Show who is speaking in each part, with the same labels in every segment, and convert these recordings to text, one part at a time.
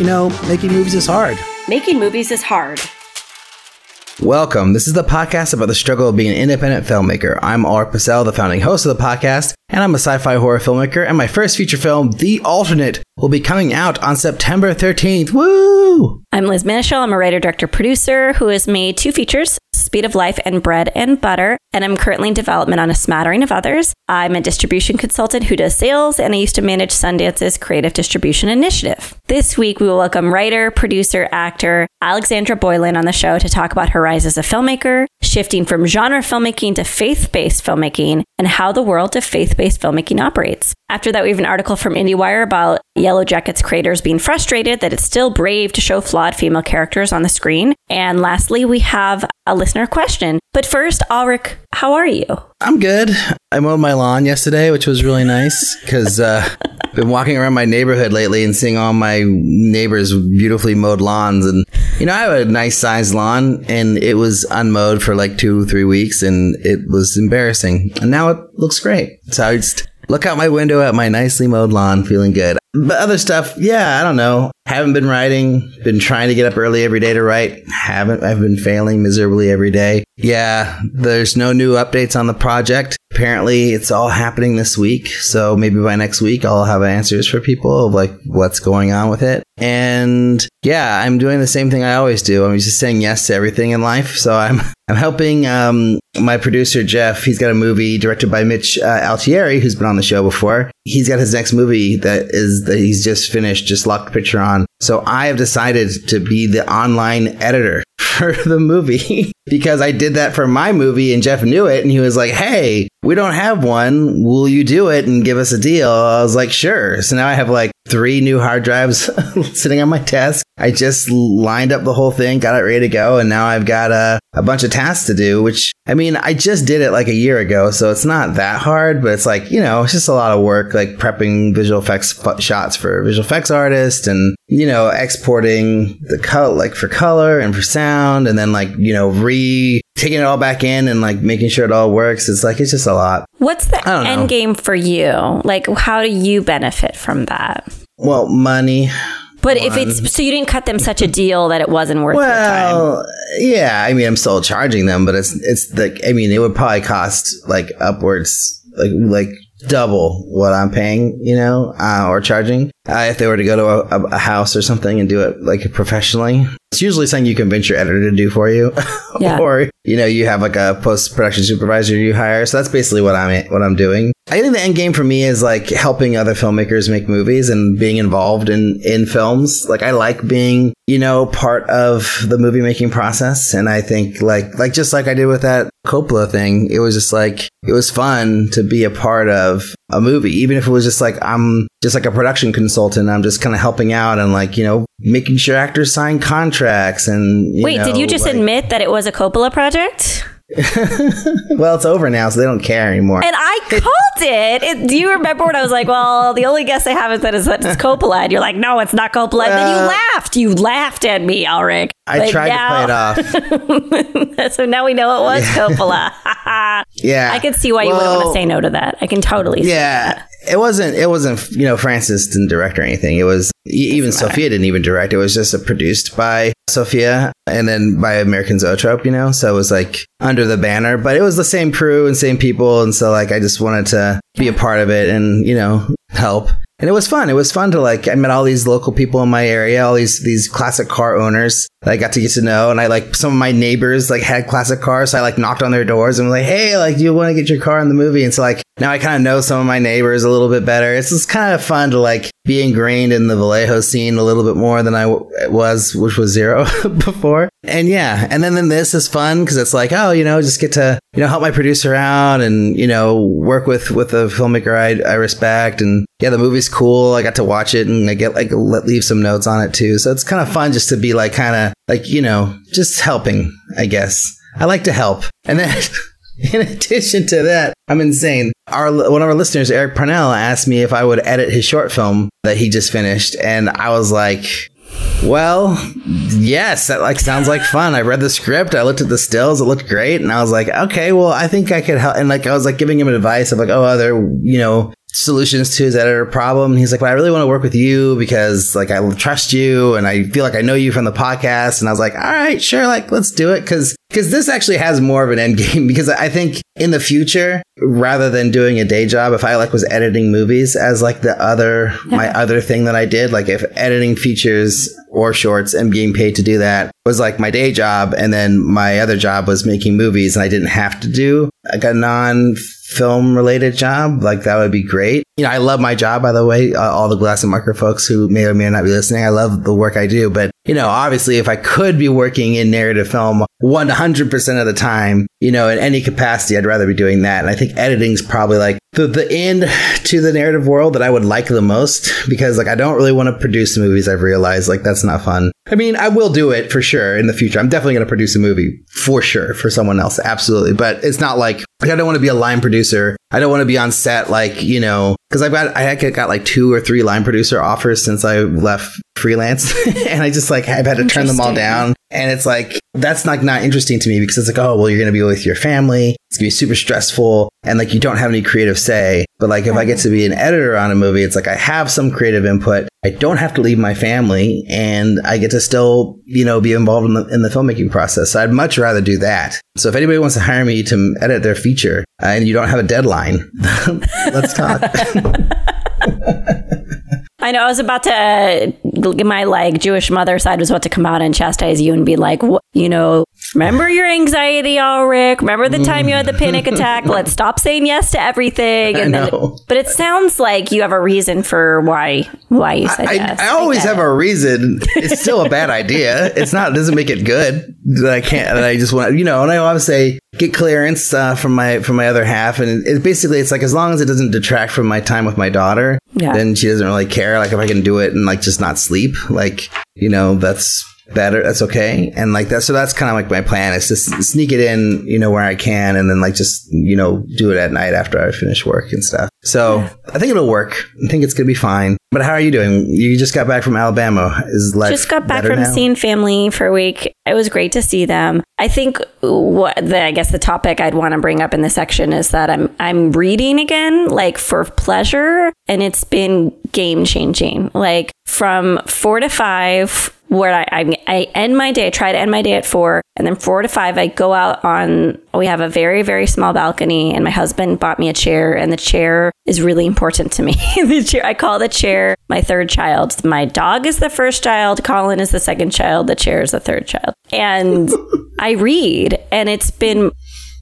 Speaker 1: you know, making movies is hard.
Speaker 2: Making movies is hard.
Speaker 1: Welcome. This is the podcast about the struggle of being an independent filmmaker. I'm Alrik Bursell, the founding host of the podcast, and I'm a sci-fi horror filmmaker. And my first feature film, The Alternate, will be coming out on September 13th. Woo!
Speaker 2: I'm Liz Manashil. I'm a writer, director, producer who has made two features, Speed of Life and Bread and Butter, and I'm currently in development on a smattering of others. I'm a distribution consultant who does sales, and I used to manage Sundance's creative distribution initiative. This week, we will welcome writer, producer, actor Alexandra Boylan on the show to talk about her rise as a filmmaker, shifting from genre filmmaking to faith based filmmaking, and how the world of faith based filmmaking operates. After that, we have an article from IndieWire about Yellowjackets creators being frustrated that it's still brave to show flawed female characters on the screen. And lastly, we have a listener question. But first, Alrik, how are you?
Speaker 1: I'm good. I mowed my lawn yesterday, which was really nice because uh, I've been walking around my neighborhood lately and seeing all my neighbors' beautifully mowed lawns. And, you know, I have a nice sized lawn and it was unmowed for like two, three weeks and it was embarrassing. And now it looks great. So I just look out my window at my nicely mowed lawn, feeling good. But other stuff, yeah, I don't know. Haven't been writing. Been trying to get up early every day to write. Haven't. I've been failing miserably every day. Yeah, there's no new updates on the project. Apparently, it's all happening this week. So maybe by next week, I'll have answers for people of like what's going on with it. And yeah, I'm doing the same thing I always do. I'm just saying yes to everything in life. So I'm I'm helping um, my producer Jeff. He's got a movie directed by Mitch uh, Altieri, who's been on the show before. He's got his next movie that is that he's just finished, just locked picture on. So I have decided to be the online editor for the movie because I did that for my movie and Jeff knew it and he was like, "Hey, we don't have one. Will you do it and give us a deal?" I was like, "Sure." So now I have like three new hard drives sitting on my desk. I just lined up the whole thing, got it ready to go, and now I've got a, a bunch of tasks to do, which I mean, I just did it like a year ago, so it's not that hard, but it's like, you know, it's just a lot of work, like prepping visual effects f- shots for visual effects artists and, you know, exporting the cut like for color and for sound, and then like, you know, re taking it all back in and like making sure it all works. It's like, it's just a lot.
Speaker 2: What's the
Speaker 1: don't know.
Speaker 2: end game for you? Like, how do you benefit from that?
Speaker 1: Well, money.
Speaker 2: But if it's so you didn't cut them such a deal that it wasn't worth.
Speaker 1: Well, yeah, I mean, I'm still charging them, but it's it's like I mean, it would probably cost like upwards like like double what I'm paying, you know, uh, or charging uh, if they were to go to a, a house or something and do it like professionally. It's usually something you convince your editor to do for you,
Speaker 2: Yeah.
Speaker 1: or you know, you have like a post production supervisor you hire. So that's basically what I'm what I'm doing. I think the end game for me is like helping other filmmakers make movies and being involved in in films. Like I like being, you know, part of the movie making process. And I think like like just like I did with that Coppola thing, it was just like it was fun to be a part of a movie, even if it was just like I'm just like a production consultant. I'm just kind of helping out and like you know making sure actors sign contracts and you
Speaker 2: Wait, did you just
Speaker 1: like-
Speaker 2: admit that it was a Coppola project?
Speaker 1: well, it's over now, so they don't care anymore.
Speaker 2: And I called it. it. Do you remember when I was like, well, the only guess I haven't said is that it's Coppola? And you're like, no, it's not Coppola. and then you laughed. You laughed at me, Alrik.
Speaker 1: I
Speaker 2: But
Speaker 1: tried
Speaker 2: now-
Speaker 1: to play it off.
Speaker 2: so now we know it was Coppola.
Speaker 1: Yeah,
Speaker 2: I can see why you wouldn't want to say no to that. I can totally see
Speaker 1: Yeah,
Speaker 2: that.
Speaker 1: It wasn't. It wasn't. You know, Francis didn't direct or anything. It was even Sofia didn't even direct. It was just produced by Sofia and then by American Zoetrope. You know, so it was like under the banner, but it was the same crew and same people, and so like I just wanted to be a part of it and you know help. And it was fun. It was fun to like. I met all these local people in my area, all these these classic car owners that I got to get to know, and I like some of my neighbors like had classic cars, so I like knocked on their doors and was like, "Hey, like, do you want to get your car in the movie?" And so like now I kind of know some of my neighbors a little bit better. It's just kind of fun to like be ingrained in the Vallejo scene a little bit more than I w- was, which was zero before. And yeah, and then then this is fun because it's like, oh, you know, just get to you know help my producer out and you know work with with a filmmaker I I respect and yeah, the movie's cool. I got to watch it and I get like let leave some notes on it too. So it's kind of fun just to be like kind of like you know just helping. I guess I like to help, and then. In addition to that, I'm insane. Our one of our listeners, Eric Parnell, asked me if I would edit his short film that he just finished, and I was like, "Well, yes, that like sounds like fun." I read the script, I looked at the stills, it looked great, and I was like, "Okay, well, I think I could help." And like I was like giving him advice of like, "Oh, other you know solutions to his editor problem. He's like, "But I really want to work with you because like I trust you and I feel like I know you from the podcast." And I was like, "All right, sure, like let's do it." Because because this actually has more of an end game. Because I think in the future, rather than doing a day job, if I like was editing movies as like the other my other thing that I did, like if editing features or shorts and being paid to do that was like my day job, and then my other job was making movies, and I didn't have to do like a non film related job, like that would be great. You know, I love my job, by the way. Uh, all the Glass and Marker folks who may or may not be listening, I love the work I do. But, you know, obviously, if I could be working in narrative film 100% of the time, you know, in any capacity, I'd rather be doing that. And I think editing's probably like the, the end to the narrative world that I would like the most because, like, I don't really want to produce movies. I've realized, like, that's not fun. I mean, I will do it for sure in the future. I'm definitely going to produce a movie for sure for someone else. Absolutely. But it's not like, like I don't want to be a line producer. I don't want to be on set like, you know, because I've got, I got like two or three line producer offers since I left freelance. and I just like, I've had to turn them all down. And it's like, that's like not interesting to me because it's like, oh, well, you're going to be with your family. It's going to be super stressful. And like, you don't have any creative say. But like, if I get to be an editor on a movie, it's like, I have some creative input. I don't have to leave my family and I get to still, you know, be involved in the, in the filmmaking process. So I'd much rather do that. So if anybody wants to hire me to edit their feature uh, and you don't have a deadline, let's talk.
Speaker 2: I know I was about to, uh, my like Jewish mother side was about to come out and chastise you and be like, you know, remember your anxiety, Alrik? Remember the time you had the panic attack? Let's stop saying yes to everything. And
Speaker 1: I
Speaker 2: then, but it sounds like you have a reason for why why you said
Speaker 1: I,
Speaker 2: yes.
Speaker 1: I always
Speaker 2: get
Speaker 1: have
Speaker 2: it.
Speaker 1: a reason. It's still a bad idea. It's not. It doesn't make it good. That I can't. And I just want you know. And I always say get clearance uh, from my from my other half. And it, basically it's like as long as it doesn't detract from my time with my daughter,
Speaker 2: Yeah.
Speaker 1: then she doesn't really care. Like if I can do it and like just not sleep, like you know that's better. That's okay. And like that. So that's kind of like my plan is to s- sneak it in, you know, where I can, and then like just you know do it at night after I finish work and stuff. So I think it'll work. I think it's gonna be fine. But how are you doing? You just got back from Alabama. Is life
Speaker 2: just got back from
Speaker 1: now?
Speaker 2: seeing family for a week. It was great to see them. I think what the I guess the topic I'd want to bring up in this section is that I'm I'm reading again, like for pleasure, and it's been game changing. Like from four to five, where I, I I end my day, I try to end my day at four, and then four to five, I go out on. We have a very very small balcony, and my husband bought me a chair, and the chair is really important to me. the chair I call the chair my third child. My dog is the first child. Colin is the second child. The chair is the third child, and I read, and it's been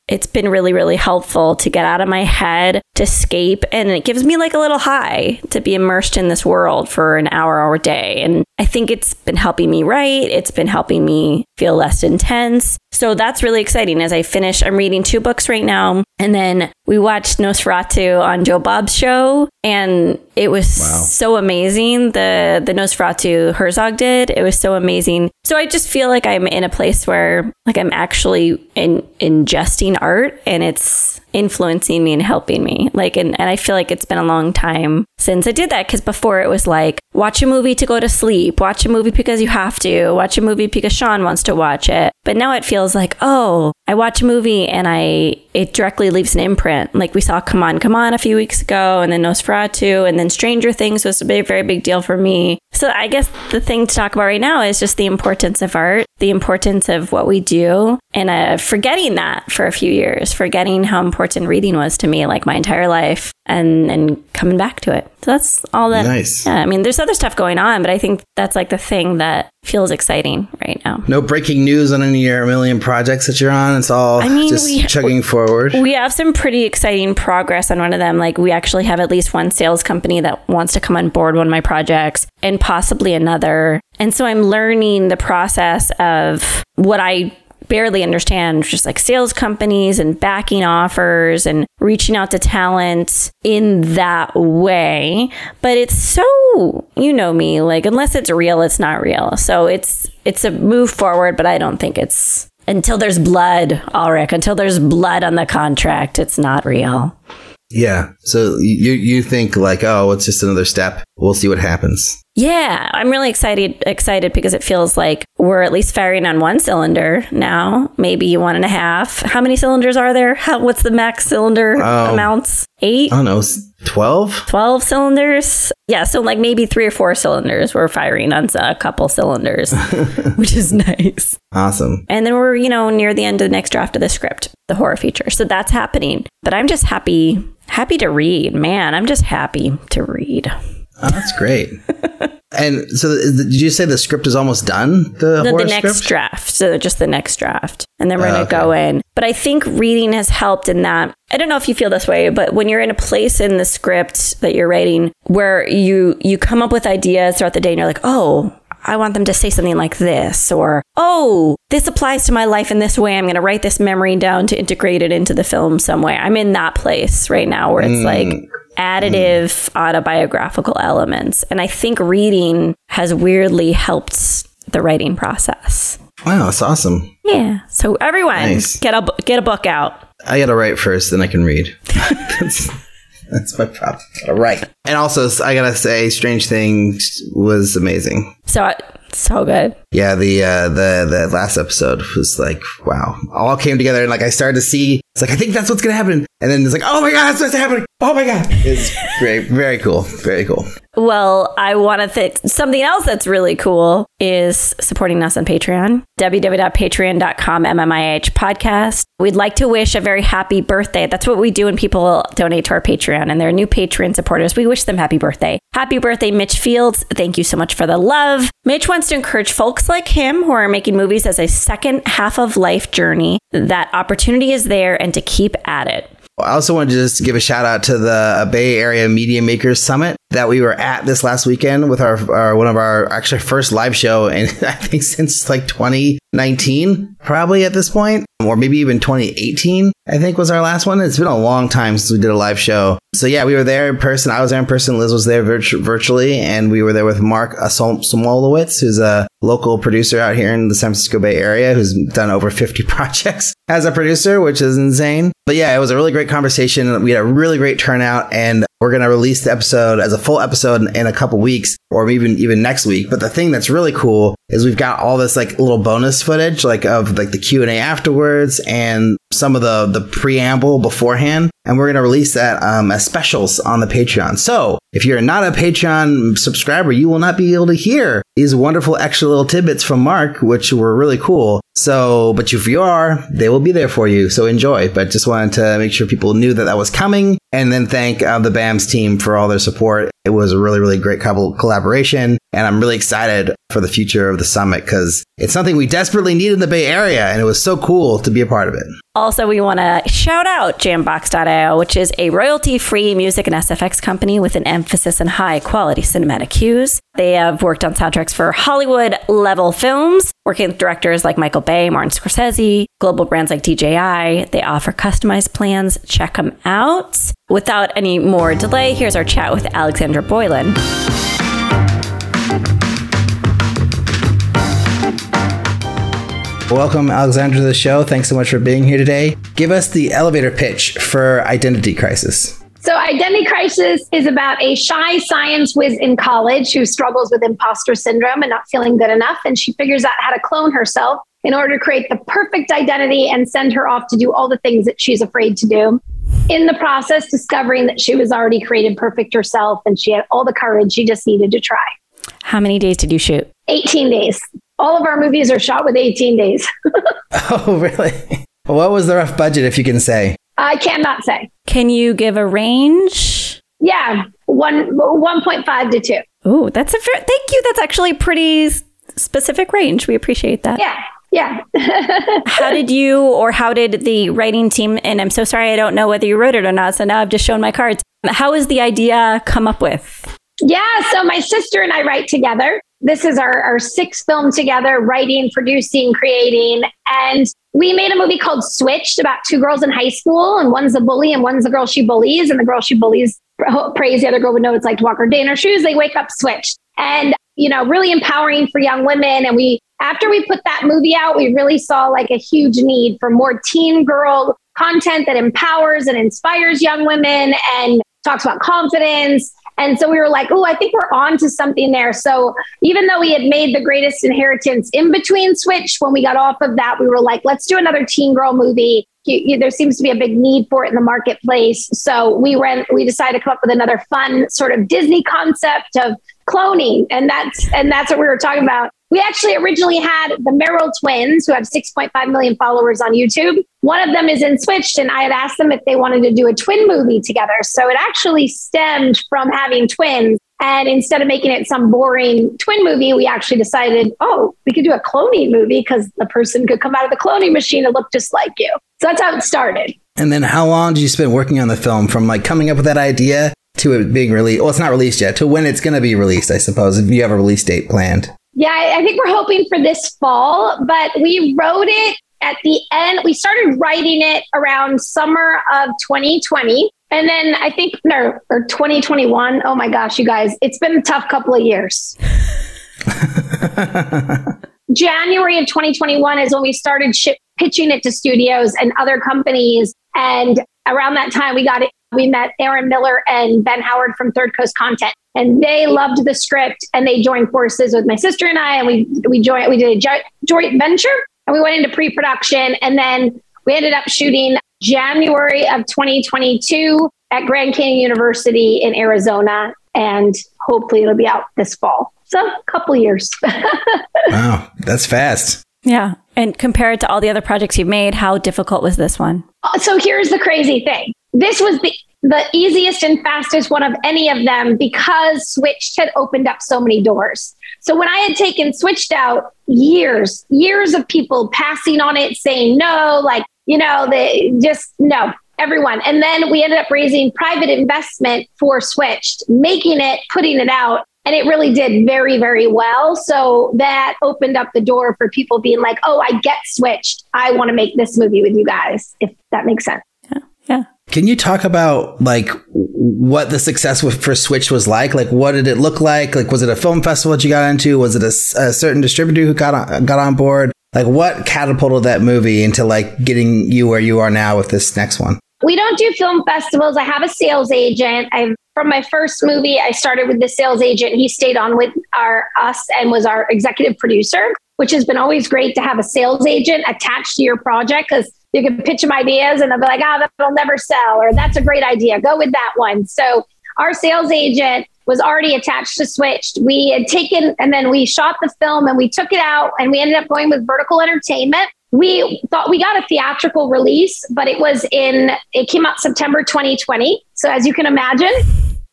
Speaker 2: it's been really really helpful to get out of my head to escape and it gives me like a little high to be immersed in this world for an hour or a day. And i think it's been helping me write it's been helping me feel less intense. So that's really exciting. As i finish i'm reading two books right now and then we watched nosferatu on joe bob's show and it was
Speaker 1: Wow.
Speaker 2: so amazing the the nosferatu herzog did. It was so amazing. So i just feel like i'm in a place where like i'm actually in ingesting art and it's influencing me and helping me. Like and, and i feel like it's been a long time since i did that because before it was like watch a movie to go to sleep watch a movie because you have to watch a movie because sean wants to watch it. But now it feels like oh i watch a movie and i it directly leaves an imprint. Like we saw come on come on a few weeks ago and then nosferatu and then stranger things was a big, very big deal for me. So i guess the thing to talk about right now is just the importance of art the importance of what we do and uh, forgetting that for a few years forgetting how important reading was to me like my entire life and and coming back to it so that's all that
Speaker 1: Nice.
Speaker 2: yeah i mean there's other stuff going on but i think that's like the thing that feels exciting right now
Speaker 1: No breaking news on any of your million projects that you're on. It's all
Speaker 2: I mean,
Speaker 1: just
Speaker 2: we-
Speaker 1: chugging forward.
Speaker 2: We have some pretty exciting progress on one of them. Like, we actually have at least one sales company that wants to come on board one of my projects and possibly another. And so I'm learning the process of what I barely understand, just like sales companies and backing offers and reaching out to talent in that way. But it's so, you know me, like, unless it's real, it's not real. So it's, it's a move forward, but I don't think it's until there's blood, Alrik, until there's blood on the contract, it's not real.
Speaker 1: Yeah. So you you think like, oh, it's just another step. We'll see what happens.
Speaker 2: Yeah, I'm really excited excited because it feels like we're at least firing on one cylinder now, maybe one and a half. How many cylinders are there? How, what's the max cylinder
Speaker 1: Um,
Speaker 2: amounts? Eight?
Speaker 1: I don't know, 12?
Speaker 2: 12 cylinders? Yeah, so like maybe three or four cylinders. We're firing on a couple cylinders, which is nice.
Speaker 1: Awesome.
Speaker 2: And then we're, you know, near the end of the next draft of the script, the horror feature. So that's happening. But I'm just happy, happy to read. Man, I'm just happy to read.
Speaker 1: Oh, that's great. and so, did you say the script is almost done? The,
Speaker 2: The, the next
Speaker 1: script?
Speaker 2: draft. So just the next draft. And then we're
Speaker 1: Oh,
Speaker 2: going to
Speaker 1: okay.
Speaker 2: go in. But I think reading has helped in that. I don't know if you feel this way, but when you're in a place in the script that you're writing where you you come up with ideas throughout the day and you're like, "Oh, I want them to say something like this or oh, this applies to my life in this way. I'm going to write this memory down to integrate it into the film some way." I'm in that place right now where it's like mm. additive autobiographical elements. And I think reading has weirdly helped the writing process.
Speaker 1: Wow, that's awesome.
Speaker 2: Yeah. So everyone,
Speaker 1: Nice.
Speaker 2: get a get a book out.
Speaker 1: I gotta write first, then I can read. that's, my problem. Gotta. And also, I gotta say, Strange Things was amazing.
Speaker 2: So so good.
Speaker 1: Yeah, the uh, the the last episode was like, wow, all came together, and like I started to see. It's like I think that's what's gonna happen, and then it's like, oh my god, that's what's happening. Oh my god, it's great, very cool, very cool.
Speaker 2: Well, I want to think something else that's really cool is supporting us on Patreon. www.patreon.com MMIH podcast. We'd like to wish a very happy birthday. That's what we do when people donate to our Patreon and they're new Patreon supporters. We wish them happy birthday. Happy birthday, Mitch Fields. Thank you so much for the love. Mitch wants to encourage folks like him who are making movies as a second half of life journey that opportunity is there and to keep at it.
Speaker 1: I also wanted to just give a shout out to the uh, Bay Area Media Makers Summit that we were at this last weekend with our, our one of our actually first live show, and I think since like 2019, probably at this point, or maybe even 2018, I think was our last one. It's been a long time since we did a live show. So yeah, we were there in person. I was there in person. Liz was there virtu- virtually, and we were there with Mark Somolowitz, who's a local producer out here in the San Francisco Bay Area, who's done over 50 projects as a producer, which is insane. But yeah, it was a really great conversation. We had a really great turnout, and we're going to release the episode as a full episode in, a couple weeks or even even next week. But the thing that's really cool is we've got all this like little bonus footage like of like the Q&A afterwards and some of the the preamble beforehand and we're going to release that um, as specials on the Patreon. So, if you're not a Patreon subscriber, you will not be able to hear these wonderful extra little tidbits from Mark, which were really cool. So, but if you are, they will be there for you. So enjoy. But just wanted to make sure people knew that that was coming and then thank uh, the BAMS team for all their support. It was a really, really great collaboration. And I'm really excited for the future of the summit because it's something we desperately need in the Bay Area. And it was so cool to be a part of it.
Speaker 2: Also, we want to shout out Jambox.io, which is a royalty free music and SFX company with an emphasis on high quality cinematic cues. They have worked on soundtracks for Hollywood level films, working with directors like Michael Bay, Martin Scorsese, global brands like DJI. They offer customized plans. Check them out. Without any more delay, here's our chat with Alexandra Boylan.
Speaker 1: Welcome, Alexandra, to the show. Thanks so much for being here today. Give us the elevator pitch for Identity Crisis.
Speaker 3: So, Identity Crisis is about a shy science whiz in college who struggles with imposter syndrome and not feeling good enough. And she figures out how to clone herself in order to create the perfect identity and send her off to do all the things that she's afraid to do. In the process, discovering that she was already created perfect herself and she had all the courage she just needed to try.
Speaker 2: How many days did you shoot?
Speaker 3: 18 days. All of our movies are shot with 18 days.
Speaker 1: Oh, really? What was the rough budget, if you can say?
Speaker 3: I cannot say.
Speaker 2: Can you give a range?
Speaker 3: Yeah, one 1.5 to 2.
Speaker 2: Oh, that's a fair, thank you. That's actually a pretty specific range. We appreciate that.
Speaker 3: Yeah, yeah.
Speaker 2: How did you or how did the writing team, and I'm so sorry I don't know whether you wrote it or not, so now I've just shown my cards. How is the idea come up with?
Speaker 3: Yeah, so my sister and I write together. This is our, our sixth film together, writing, producing, creating. And we made a movie called Switched about two girls in high school, and one's a bully and one's the girl she bullies. And the girl she bullies prays the other girl would know it's like to walk her day in her shoes. They wake up switched. And, you know, really empowering for young women. And we, after we put that movie out, we really saw like a huge need for more teen girl content that empowers and inspires young women and talks about confidence And so we were like, oh, I think we're on to something there. So even though we had made the greatest inheritance in between Switch, when we got off of that, we were like, let's do another teen girl movie. You, you, there seems to be a big need for it in the marketplace. So we went, we decided to come up with another fun sort of Disney concept of cloning. And that's, and that's what we were talking about. We actually originally had the Merrell twins who have 6.5 million followers on YouTube. One of them is in Switched, and I had asked them if they wanted to do a twin movie together. So it actually stemmed from having twins. And instead of making it some boring twin movie, we actually decided, oh, we could do a cloning movie because the person could come out of the cloning machine and look just like you. So that's how it started.
Speaker 1: And then how long did you spend working on the film from like coming up with that idea to it being released? Well, it's not released yet, to when it's going to be released, I suppose, if you have a release date planned.
Speaker 3: Yeah, I think we're hoping for this fall, but we wrote it at the end. We started writing it around summer of 2020. And then I think, no, or 2021. Oh my gosh, you guys, it's been a tough couple of years. January of 2021 is when we started ship, pitching it to studios and other companies. And around that time, we got it. We met Aaron Miller and Ben Howard from Third Coast Content and they loved the script and they joined forces with my sister and I and we we joined we did a joint venture and we went into pre-production and then we ended up shooting January of 2022 at Grand Canyon University in Arizona and hopefully it'll be out this fall. So a couple years.
Speaker 1: wow, that's fast.
Speaker 2: Yeah. And compared to all the other projects you've made, how difficult was this one?
Speaker 3: So here's the crazy thing. This was the the easiest and fastest one of any of them because Switched had opened up so many doors. So when I had taken Switched out, years, years of people passing on it, saying no, like, you know, they just no, everyone. And then we ended up raising private investment for Switched, making it, putting it out. And it really did very, very well. So that opened up the door for people being like, oh, I get switched. I want to make this movie with you guys, if that makes sense.
Speaker 2: Yeah. Yeah.
Speaker 1: Can you talk about like what the success for Switch was like? Like, what did it look like? Like, was it a film festival that you got into? Was it a, a certain distributor who got on, got on board? Like, what catapulted that movie into like getting you where you are now with this next one?
Speaker 3: We don't do film festivals. I have a sales agent. I from my first movie, I started with the sales agent. He stayed on with our us and was our executive producer, which has been always great to have a sales agent attached to your project because you can pitch them ideas and they'll be like, oh, that'll never sell, or that's a great idea. Go with that one. So our sales agent was already attached to Switched. We had taken and then we shot the film and we took it out and we ended up going with Vertical Entertainment. We thought we got a theatrical release, but it was in, it came out September 2020. So as you can imagine,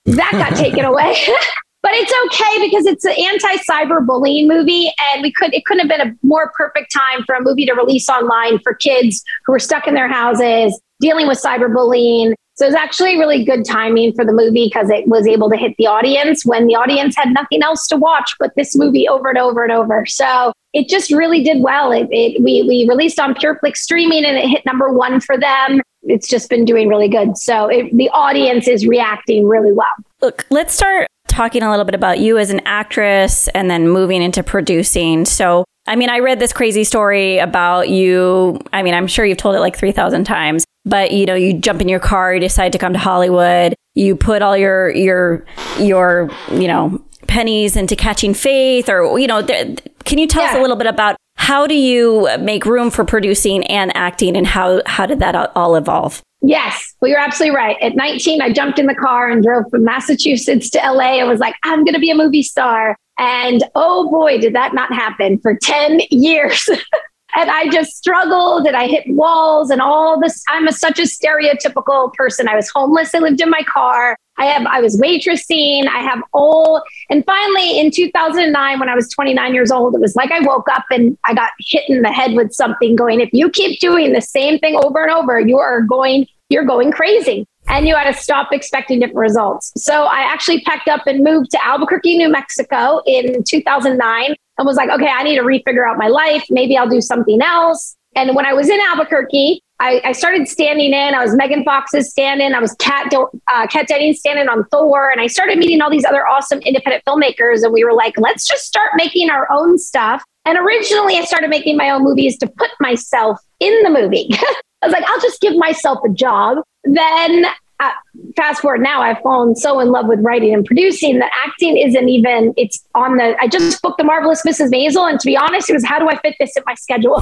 Speaker 3: that got taken away. but it's okay because it's an anti-cyberbullying movie and we could it couldn't have been a more perfect time for a movie to release online for kids who were stuck in their houses dealing with cyberbullying. So it's actually really good timing for the movie because it was able to hit the audience when the audience had nothing else to watch but this movie over and over and over. So it just really did well. It, it we, we released on pureflix streaming and it hit number one for them. It's just been doing really good. So it, the audience is reacting really well.
Speaker 2: Look let's start talking a little bit about you as an actress and then moving into producing. So, I mean, I read this crazy story about you. I mean, I'm sure you've told it like 3,000 times, but you know, you jump in your car, you decide to come to Hollywood, you put all your, your, your, you know, pennies into catching faith or, you know, th- can you tell yeah. us a little bit about how do you make room for producing and acting and how, how did that all evolve?
Speaker 3: Yes, well, you're absolutely right. At 19, I jumped in the car and drove from Massachusetts to LA and was like, I'm going to be a movie star. And oh boy, did that not happen for 10 years. and I just struggled and I hit walls and all this. I'm a, such a stereotypical person. I was homeless. I lived in my car. I have I was waitressing. I have all and finally in 2009 when I was 29 years old, it was like I woke up and I got hit in the head with something going, if you keep doing the same thing over and over, you are going you're going crazy and you had to stop expecting different results. So I actually packed up and moved to Albuquerque, New Mexico in 2009 and was like, okay, I need to refigure out my life. Maybe I'll do something else. And when I was in Albuquerque, I, I started standing in. I was Megan Fox's stand-in. I was Kat, uh, Kat Dennings standing on Thor. And I started meeting all these other awesome independent filmmakers. And we were like, let's just start making our own stuff. And originally, I started making my own movies to put myself in the movie. I was like, I'll just give myself a job. Then uh, fast forward now, I've fallen so in love with writing and producing that acting isn't even, it's on the, I just booked the Marvelous Mrs. Maisel. And to be honest, it was how do I fit this in my schedule?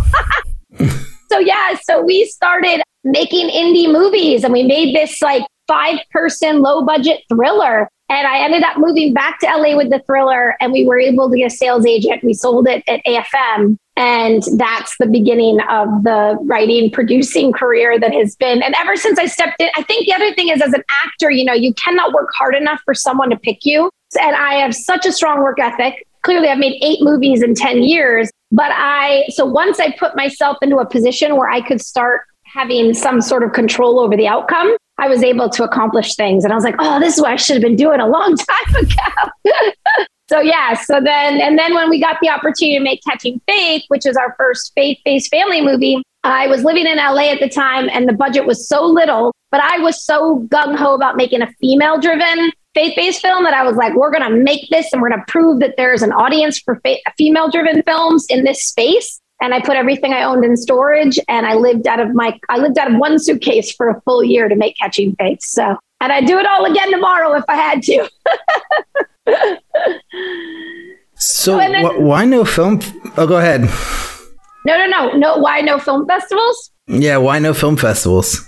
Speaker 3: so yeah, so we started making indie movies and we made this like five person low budget thriller and I ended up moving back to LA with the thriller, and we were able to get a sales agent. We sold it at AFM. And that's the beginning of the writing, producing career that has been. And ever since I stepped in, I think the other thing is as an actor, you know, you cannot work hard enough for someone to pick you. And I have such a strong work ethic. Clearly, I've made eight movies in 10 years. But I, so once I put myself into a position where I could start having some sort of control over the outcome, I was able to accomplish things. And I was like, oh, this is what I should have been doing a long time ago. so yeah, so then and then when we got the opportunity to make Catching Faith, which is our first faith-based family movie, I was living in LA at the time and the budget was so little, but I was so gung-ho about making a female-driven faith-based film that I was like, we're going to make this and we're going to prove that there's an audience for fa- female-driven films in this space and I put everything I owned in storage and I lived out of my I lived out of one suitcase for a full year to make catching faith. So and I'd do it all again tomorrow if I had to.
Speaker 1: so then, wh- why no film? Oh, go ahead.
Speaker 3: No, no, no, no. Why no film festivals?
Speaker 1: Yeah, why no film festivals?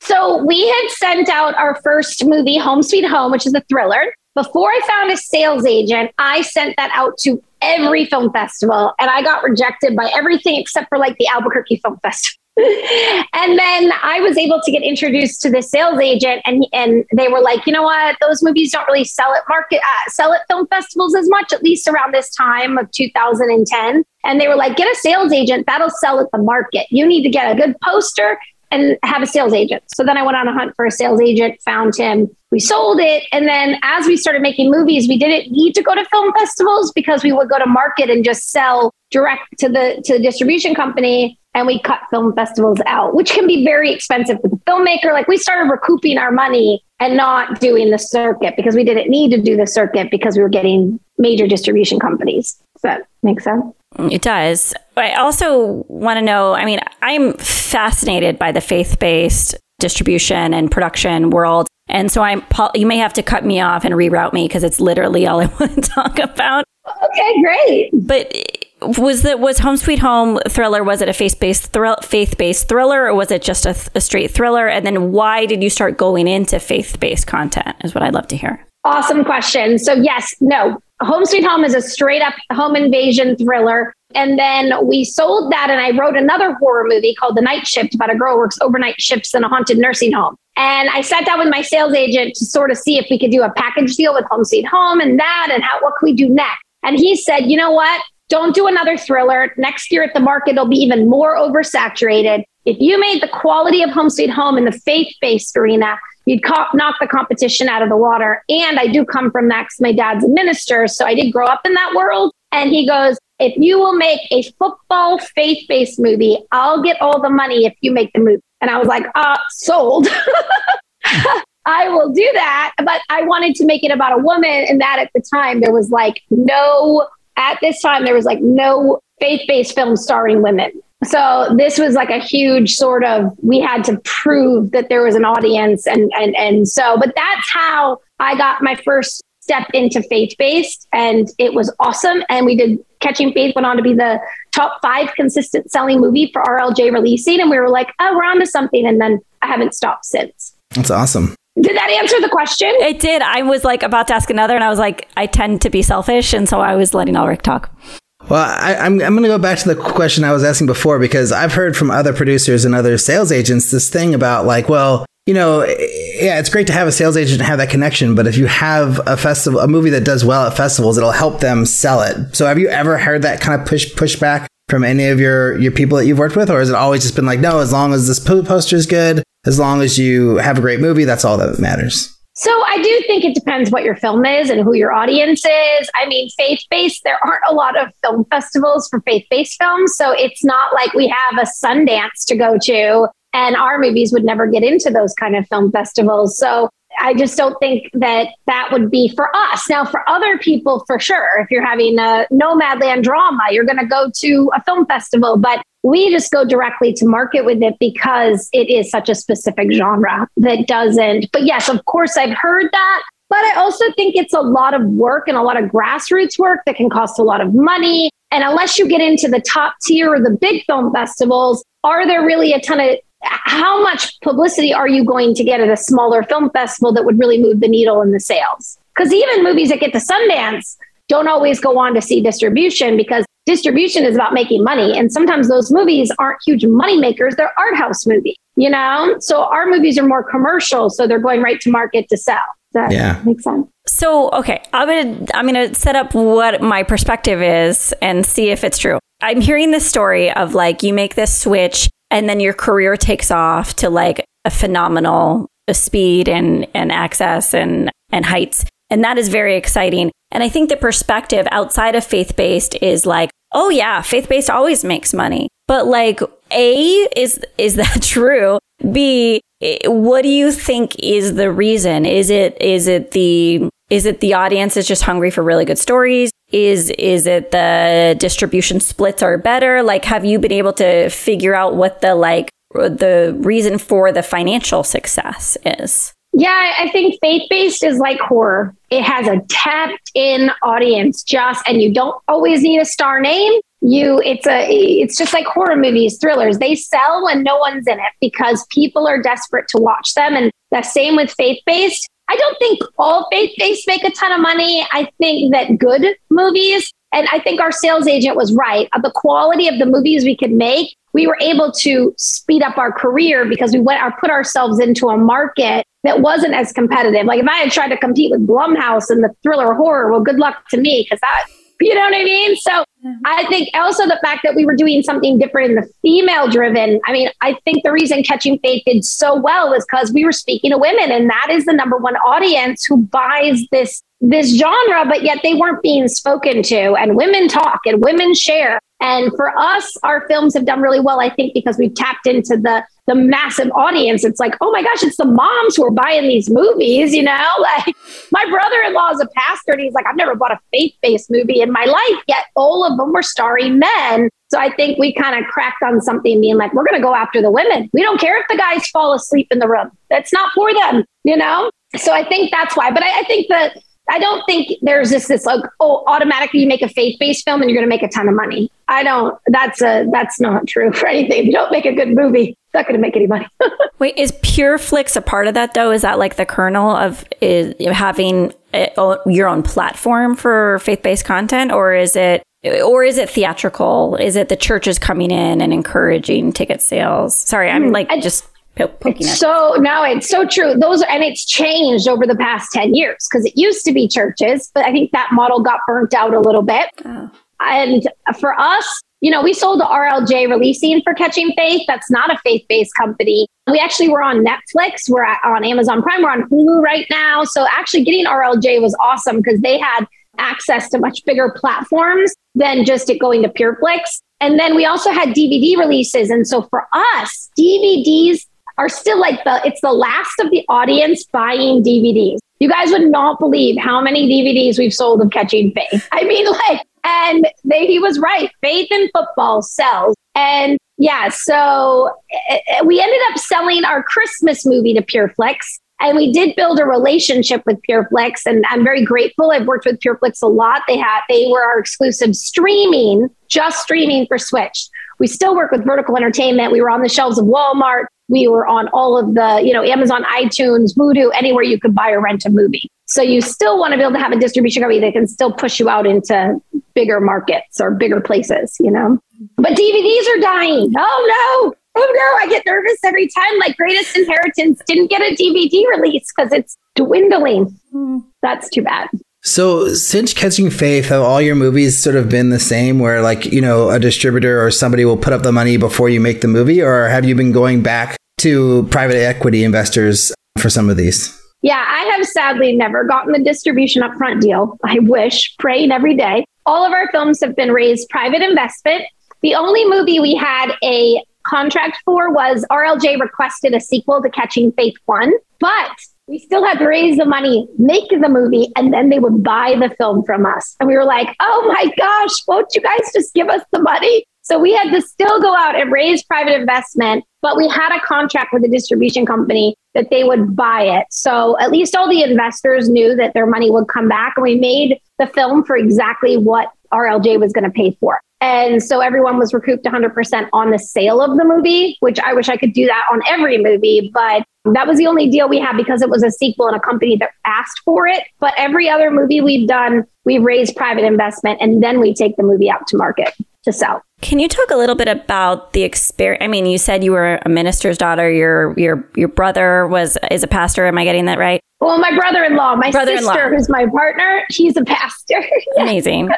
Speaker 3: So we had sent out our first movie, Home Sweet Home, which is a thriller. Before I found a sales agent, I sent that out to every film festival and I got rejected by everything except for like the Albuquerque Film Festival. and then I was able to get introduced to the sales agent, and and they were like, you know what, those movies don't really sell at market uh, sell at film festivals as much, at least around this time of 2010. And they were like, get a sales agent that'll sell at the market. You need to get a good poster and have a sales agent. So then I went on a hunt for a sales agent, found him. We sold it. And then as we started making movies, we didn't need to go to film festivals because we would go to market and just sell direct to the to the distribution company and we cut film festivals out, which can be very expensive for the filmmaker. Like we started recouping our money and not doing the circuit because we didn't need to do the circuit because we were getting major distribution companies. Does that make sense?
Speaker 2: It does. I also want to know I mean, I'm fascinated by the faith based distribution and production world. And so I'm, you may have to cut me off and reroute me because it's literally all I want to talk about.
Speaker 3: Okay, great.
Speaker 2: But was that was Home Sweet Home thriller? Was it a faith based thrill, faith based thriller, or was it just a, a straight thriller? And then why did you start going into faith based content? Is what I'd love to hear.
Speaker 3: Awesome question. So yes, no, Home Sweet Home is a straight up home invasion thriller. And then we sold that, and I wrote another horror movie called The Night Shift about a girl works overnight shifts in a haunted nursing home. And I sat down with my sales agent to sort of see if we could do a package deal with Home Sweet Home and that, and how what can we do next. And he said, you know what? Don't do another thriller. Next year at the market, it'll be even more oversaturated. If you made the quality of Home Sweet Home in the faith based arena, you'd co- knock the competition out of the water. And I do come from that because my dad's a minister. So I did grow up in that world. And he goes, if you will make a football faith based movie, I'll get all the money if you make the movie. And I was like, uh, sold. I will do that. But I wanted to make it about a woman. And that at the time, there was like no, at this time, there was like no faith based film starring women. So this was like a huge sort of we had to prove that there was an audience and and and so but that's how I got my first step into faith based and it was awesome and we did Catching Faith went on to be the top 5 consistent selling movie for RLJ releasing and we were like oh we're on to something and then I haven't stopped since.
Speaker 1: That's awesome.
Speaker 3: Did that answer the question?
Speaker 2: It did. I was like about to ask another and I was like I tend to be selfish and so I was letting Alrik talk.
Speaker 1: Well, I, am I'm, I'm going to go back to the question I was asking before because I've heard from other producers and other sales agents this thing about like, well, you know, eh, yeah, it's great to have a sales agent and have that connection, but if you have a festival, a movie that does well at festivals, it'll help them sell it. So, have you ever heard that kind of push pushback from any of your your people that you've worked with, or has it always just been like, no, as long as this poster is good, as long as you have a great movie, that's all that matters?
Speaker 3: So I do think it depends what your film is and who your audience is. I mean, faith based, there aren't a lot of film festivals for faith based films. So it's not like we have a Sundance to go to, and our movies would never get into those kind of film festivals. So I just don't think that that would be for us. Now, for other people, for sure, if you're having a Nomadland drama, you're going to go to a film festival. But we just go directly to market with it because it is such a specific genre that doesn't. But yes, of course, I've heard that. But I also think it's a lot of work and a lot of grassroots work that can cost a lot of money. And unless you get into the top tier or the big film festivals, are there really a ton of how much publicity are you going to get at a smaller film festival that would really move the needle in the sales? Because even movies that get to Sundance don't always go on to see distribution because distribution is about making money. And sometimes those movies aren't huge money makers, they're art house movies, you know? So our movies are more commercial, so they're going right to market to sell. That
Speaker 1: Yeah.
Speaker 3: makes sense?
Speaker 2: So, okay, I'm gonna I'm gonna set up what my perspective is and see if it's true. I'm hearing this story of like you make this switch and then your career takes off to like a phenomenal speed and and access and and heights, and that is very exciting. And I think the perspective outside of faith based is like, oh yeah, faith based always makes money, but like, a is is that true? B what do you think is the reason? Is it is it the is it the audience is just hungry for really good stories? Is is it the distribution splits are better? Like have you been able to figure out what the like the reason for the financial success is?
Speaker 3: Yeah, I think faith based is like horror. It has a tapped in audience just and you don't always need a star name. You it's a it's just like horror movies, thrillers. They sell when no one's in it because people are desperate to watch them and the same with faith based. I don't think all faith based make a ton of money. I think that good movies and I think our sales agent was right. Of the quality of the movies we could make, we were able to speed up our career because we went or put ourselves into a market that wasn't as competitive. Like if I had tried to compete with Blumhouse in the thriller horror, well, good luck to me because that, you know what I mean? So Mm-hmm. I think also the fact that we were doing something different in the female driven. I mean, I think the reason Catching Faith did so well is because we were speaking to women, and that is the number one audience who buys this this genre, but yet they weren't being spoken to. And women talk and women share. And for us, our films have done really well, I think, because we've tapped into the the massive audience. It's like, oh my gosh, it's the moms who are buying these movies, you know? Like my brother-in-law is a pastor and he's like, I've never bought a faith-based movie in my life, yet all of them were starring men. So I think we kind of cracked on something being like, we're gonna go after the women. We don't care if the guys fall asleep in the room. That's not for them, you know? So I think that's why. But I, I think that I don't think there's this this like oh automatically you make a faith based film and you're going to make a ton of money. I don't. That's a that's not true for anything. If you don't make a good movie, not going to make any money.
Speaker 2: Wait, is Pure PureFlix a part of that though? Is that like the kernel of is having a, o- your own platform for faith-based content, or is it, or is it theatrical? Is it the churches coming in and encouraging ticket sales? Sorry, I'm hmm. like
Speaker 3: I-
Speaker 2: just po- poking at.
Speaker 3: so no, it's so true. Those are, and it's changed over the past ten years because it used to be churches, but I think that model got burnt out a little bit.
Speaker 2: Oh.
Speaker 3: And for us, you know, we sold to RLJ releasing for Catching Faith. That's not a faith based company. We actually were on Netflix. We're at, on Amazon Prime. We're on Hulu right now. So actually getting RLJ was awesome because they had access to much bigger platforms than just it going to PureFlix. And then we also had DVD releases. And so for us, DVDs are still like the it's the last of the audience buying DVDs. You guys would not believe how many DVDs we've sold of Catching Faith. I mean, like, and they, he was right. Faith in football sells. And yeah, so uh, we ended up selling our Christmas movie to PureFlix. And we did build a relationship with PureFlix, and I'm very grateful. I've worked with PureFlix a lot. They had they were our exclusive streaming, just streaming for Switch. We still work with Vertical Entertainment. We were on the shelves of Walmart. We were on all of the, you know, Amazon, iTunes, Vudu, anywhere you could buy or rent a movie. So you still want to be able to have a distribution company that can still push you out into bigger markets or bigger places, you know. But DVDs are dying. Oh no. Oh no, I get nervous every time. Like Greatest Inheritance didn't get a DVD release because it's dwindling. Hmm. That's too bad.
Speaker 1: So, since Catching Faith, have all your movies sort of been the same, where like you know a distributor or somebody will put up the money before you make the movie, or have you been going back to private equity investors for some of these?
Speaker 3: Yeah, I have sadly never gotten the distribution upfront deal. I wish, praying every day. All of our films have been raised private investment. The only movie we had a contract for was RLJ requested a sequel to Catching Faith 1, but we still had to raise the money, make the movie, and then they would buy the film from us. And we were like, oh my gosh, won't you guys just give us the money? So we had to still go out and raise private investment, but we had a contract with a distribution company that they would buy it. So at least all the investors knew that their money would come back. And we made the film for exactly what RLJ was going to pay for. And so everyone was recouped 100% on the sale of the movie, which I wish I could do that on every movie, but that was the only deal we had because it was a sequel and a company that asked for it. But every other movie we've done, we've raised private investment and then we take the movie out to market to sell.
Speaker 2: Can you talk a little bit about the experience? I mean, you said you were a minister's daughter. Your your your brother was is a pastor. Am I getting that right?
Speaker 3: Well, my brother-in-law, my brother-in-law. sister, who's my partner, he's a pastor.
Speaker 2: Amazing.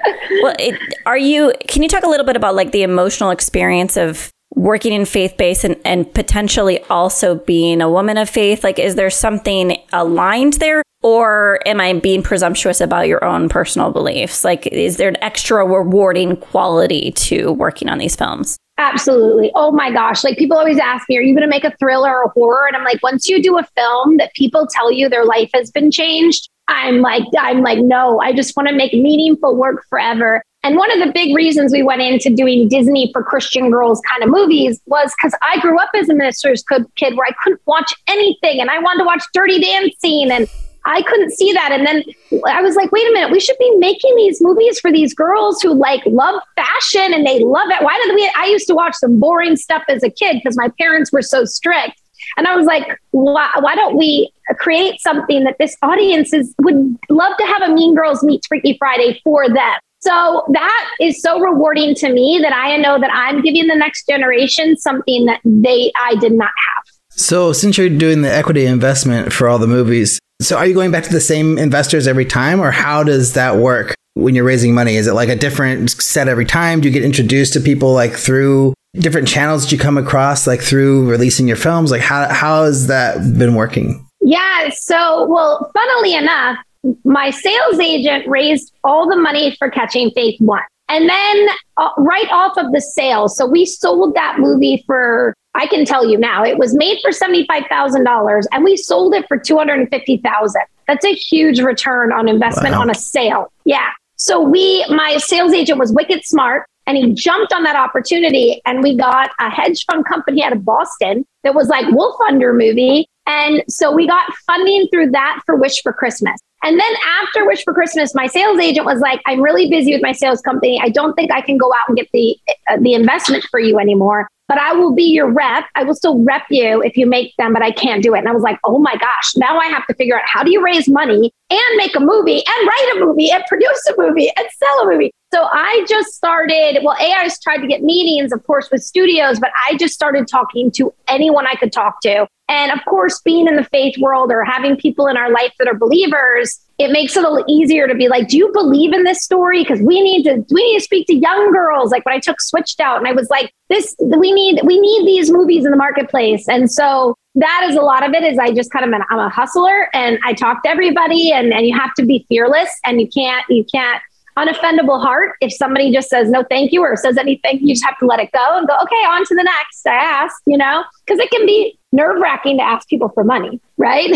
Speaker 2: Well, it, are you? Can you talk a little bit about like the emotional experience of working in faith based and, and potentially also being a woman of faith? Like, is there something aligned there? Or am I being presumptuous about your own personal beliefs? Like, is there an extra rewarding quality to working on these films?
Speaker 3: Absolutely. Oh my gosh. Like people always ask me, are you going to make a thriller or a horror? And I'm like, once you do a film that people tell you their life has been changed, I'm like, I'm like, no, I just want to make meaningful work forever. And one of the big reasons we went into doing Disney for Christian girls kind of movies was because I grew up as a minister's kid where I couldn't watch anything and I wanted to watch Dirty Dancing and I couldn't see that. And then I was like, wait a minute, we should be making these movies for these girls who like love fashion and they love it. Why did we? I used to watch some boring stuff as a kid because my parents were so strict. And I was like, why, why don't we create something that this audience is, would love to have a Mean Girls Meets Freaky Friday for them? So that is so rewarding to me that I know that I'm giving the next generation something that they I did not have.
Speaker 1: So since you're doing the equity investment for all the movies, so are you going back to the same investors every time or how does that work when you're raising money? Is it like a different set every time? Do you get introduced to people like through different channels that you come across like through releasing your films? Like how how has that been working?
Speaker 3: Yeah, so well, funnily enough, my sales agent raised all the money for Catching Faith 1. And then uh, right off of the sale, so we sold that movie for I can tell you now, it was made for $75,000 and we sold it for 250,000. That's a huge return on investment wow. on a sale. Yeah. So we my sales agent was wicked smart and he jumped on that opportunity and we got a hedge fund company out of Boston that was like, "We'll fund your movie." And so we got funding through that for Wish for Christmas. And then after Wish for Christmas, my sales agent was like, "I'm really busy with my sales company. I don't think I can go out and get the uh, the investment for you anymore." but I will be your rep. I will still rep you if you make them, but I can't do it. And I was like, oh my gosh, now I have to figure out how do you raise money and make a movie and write a movie and produce a movie and sell a movie. So I just started, well, AI has tried to get meetings, of course, with studios, but I just started talking to anyone I could talk to. And of course, being in the faith world or having people in our life that are believers, it makes it a little easier to be like, do you believe in this story? Because we need to we need to speak to young girls. Like when I took switched out and I was like, this we need we need these movies in the marketplace. And so that is a lot of it is I just kind of an, I'm a hustler and I talk to everybody and, and you have to be fearless and you can't you can't unoffendable heart. If somebody just says no, thank you, or says anything, you just have to let it go and go, okay, on to the next. I ask, you know, because it can be nerve wracking to ask people for money, right?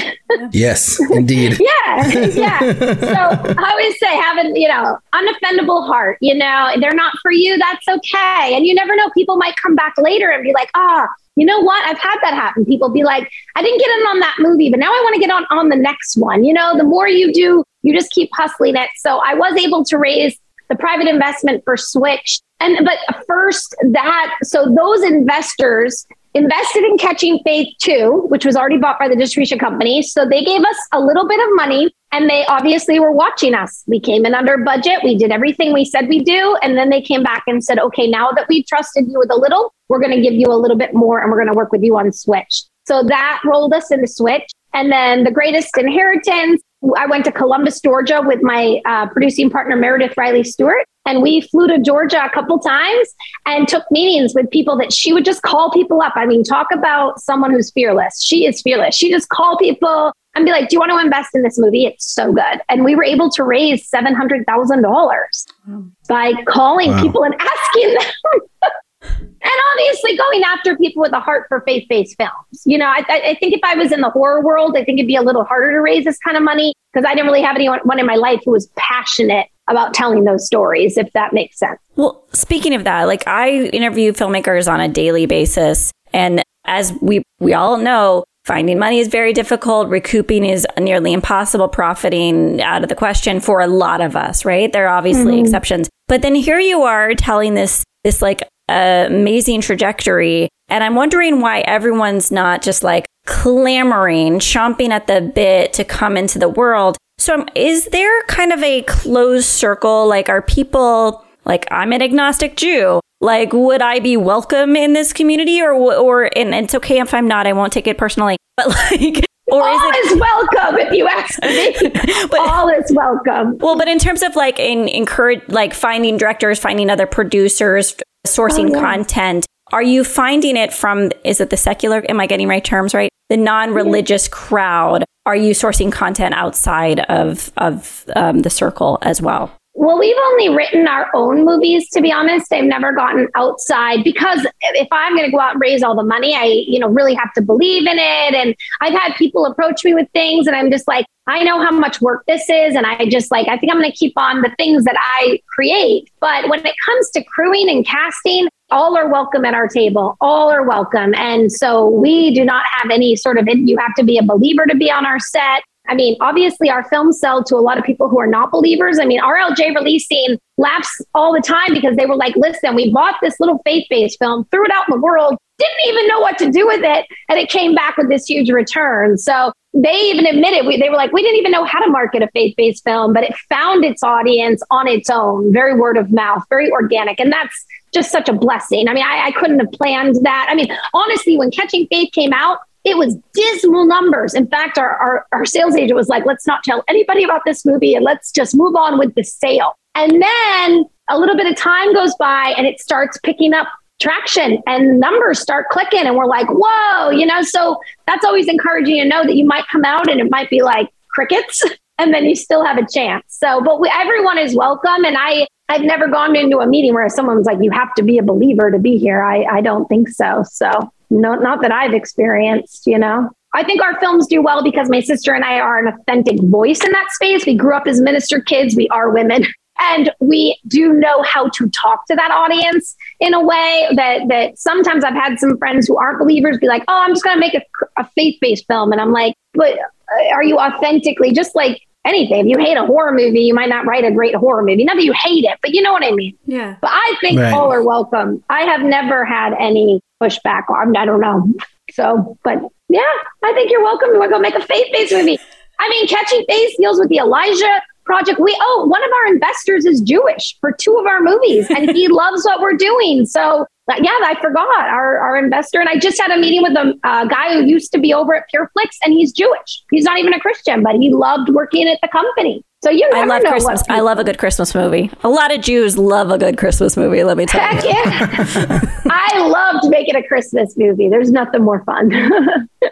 Speaker 1: Yes, indeed.
Speaker 3: yeah, yeah. So I always say, having you know, unoffendable heart. You know, they're not for you. That's okay. And you never know. People might come back later and be like, ah. Oh, you know what? I've had that happen. People be like, I didn't get in on that movie, but now I want to get on on the next one. You know, the more you do you just keep hustling it. So I was able to raise the private investment for Switch. And but first that so those investors invested in Catching Faith 2, which was already bought by the distribution company. So they gave us a little bit of money and they obviously were watching us. We came in under budget. We did everything we said we do. And then they came back and said, okay, now that we've trusted you with a little, we're going to give you a little bit more and we're going to work with you on Switch. So that rolled us into Switch. And then the greatest inheritance, I went to Columbus, Georgia with my uh, producing partner, Meredith Riley Stewart. And we flew to Georgia a couple times and took meetings with people that she would just call people up. I mean, talk about someone who's fearless. She is fearless. She just call people and be like, Do you want to invest in this movie? It's so good. And we were able to raise $700,000 by calling wow. people and asking them and obviously going after people with a heart for faith-based films. You know, I, I, think if I was in the horror world, I think it'd be a little harder to raise this kind of money because I didn't really have anyone in my life who was passionate about telling those stories, if that makes sense.
Speaker 2: Well, speaking of that, like I interview filmmakers on a daily basis. And as we, we all know, finding money is very difficult. Recouping is nearly impossible. Profiting out of the question for a lot of us, right? There are obviously mm-hmm. exceptions. But then here you are telling this, this like amazing trajectory. And I'm wondering why everyone's not just like clamoring, chomping at the bit to come into the world. So um, is there kind of a closed circle? Like, are people like, I'm an agnostic Jew. Like, would I be welcome in this community or, or, and it's okay if I'm not, I won't take it personally. But like,
Speaker 3: or all is, it, is welcome if you ask me. but, all is welcome.
Speaker 2: Well, but in terms of like in encourage like finding directors, finding other producers, sourcing oh, yeah. content, are you finding it from is it the secular am I getting right terms right? The non-religious yeah. crowd. Are you sourcing content outside of of um, the circle as well?
Speaker 3: Well, we've only written our own movies, to be honest. I've never gotten outside because if I'm going to go out and raise all the money, I, you know, really have to believe in it. And I've had people approach me with things and I'm just like, I know how much work this is. And I just like, I think I'm going to keep on the things that I create. But when it comes to crewing and casting, all are welcome at our table. All are welcome. And so we do not have any sort of, you have to be a believer to be on our set. I mean, obviously, our films sell to a lot of people who are not believers. I mean, RLJ releasing laughs all the time because they were like, listen, we bought this little faith based film, threw it out in the world, didn't even know what to do with it. And it came back with this huge return. So they even admitted, we, they were like, we didn't even know how to market a faith based film, but it found its audience on its own, very word of mouth, very organic. And that's just such a blessing. I mean, I, I couldn't have planned that. I mean, honestly, when Catching Faith came out, it was dismal numbers. In fact, our, our, our sales agent was like, let's not tell anybody about this movie and let's just move on with the sale. And then a little bit of time goes by and it starts picking up traction and numbers start clicking and we're like whoa you know so that's always encouraging to know that you might come out and it might be like crickets and then you still have a chance so but we, everyone is welcome and i i've never gone into a meeting where someone's like you have to be a believer to be here i i don't think so so no, not that I've experienced, you know. I think our films do well because my sister and I are an authentic voice in that space. We grew up as minister kids, we are women. And we do know how to talk to that audience in a way that that sometimes I've had some friends who aren't believers be like, "Oh, I'm just going to make a, a faith-based film," and I'm like, "But uh, are you authentically just like anything. If you hate a horror movie, you might not write a great horror movie. Not that you hate it, but you know what I mean.
Speaker 2: Yeah.
Speaker 3: But I think right. all are welcome. I have never had any pushback. I don't know. So, but yeah, I think you're welcome. You want to go make a faith based movie? I mean, Catching Faith deals with the Elijah project. We oh, one of our investors is Jewish for two of our movies, and he loves what we're doing. So yeah, I forgot our, our investor. And I just had a meeting with a uh, guy who used to be over at PureFlix, and he's Jewish. He's not even a Christian, but he loved working at the company. So you I
Speaker 2: love Christmas. I love a good Christmas movie. A lot of Jews love a good Christmas movie. Let me tell Heck you.
Speaker 3: Yeah. I loved making a Christmas movie. There's nothing more fun.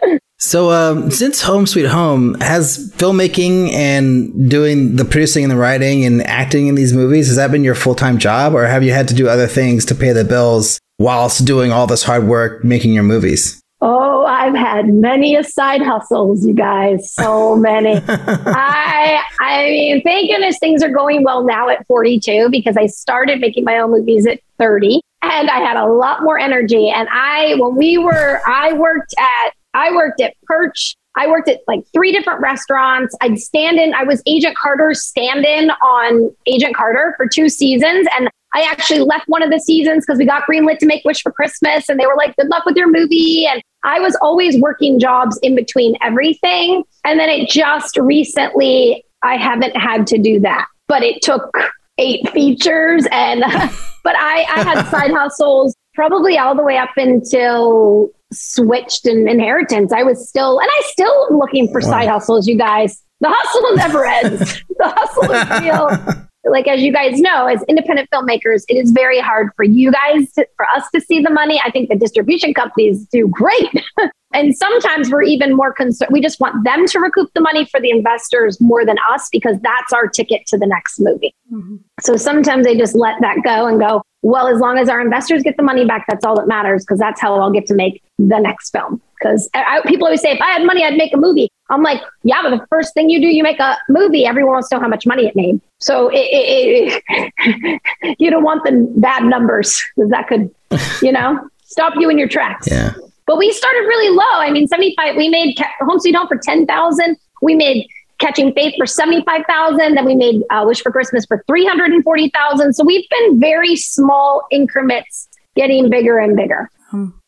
Speaker 1: so, um, since Home Sweet Home has filmmaking and doing the producing and the writing and acting in these movies, has that been your full time job, or have you had to do other things to pay the bills whilst doing all this hard work making your movies?
Speaker 3: Oh, I've had many a side hustles, you guys. So many. I I mean, thank goodness things are going well now at 42 because I started making my own movies at 30 and I had a lot more energy. And I when we were I worked at I worked at Perch I worked at like three different restaurants. I'd stand in, I was Agent Carter's stand in on Agent Carter for two seasons. And I actually left one of the seasons because we got greenlit to make Wish for Christmas and they were like, good luck with your movie. And I was always working jobs in between everything. And then it just recently, I haven't had to do that, but it took eight features. And, but I, I had side hustles probably all the way up until switched and inheritance. I was still, and I still looking for wow. side hustles, you guys. The hustle never ends. the hustle is real like as you guys know, as independent filmmakers, it is very hard for you guys to, for us to see the money. I think the distribution companies do great. and sometimes we're even more concerned. We just want them to recoup the money for the investors more than us because that's our ticket to the next movie. Mm-hmm. So sometimes they just let that go and go, well, as long as our investors get the money back, that's all that matters because that's how I'll get to make the next film. Because people always say, if I had money, I'd make a movie. I'm like, yeah, but the first thing you do, you make a movie. Everyone wants to know how much money it made. So it, it, it, you don't want the bad numbers because that could, you know, stop you in your tracks.
Speaker 1: Yeah.
Speaker 3: But we started really low. I mean, 75, we made Home Sweet Home for 10,000. We made Catching Faith for 75,000. Then we made uh, Wish for Christmas for 340,000. So we've been very small increments getting bigger and bigger.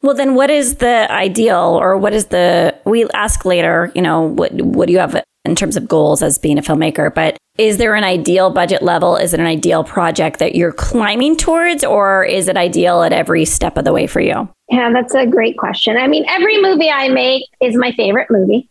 Speaker 2: Well, then what is the ideal or what is the, we ask later, you know, what, what do you have in terms of goals as being a filmmaker, but is there an ideal budget level? Is it an ideal project that you're climbing towards or is it ideal at every step of the way for you?
Speaker 3: Yeah, that's a great question. I mean, every movie I make is my favorite movie.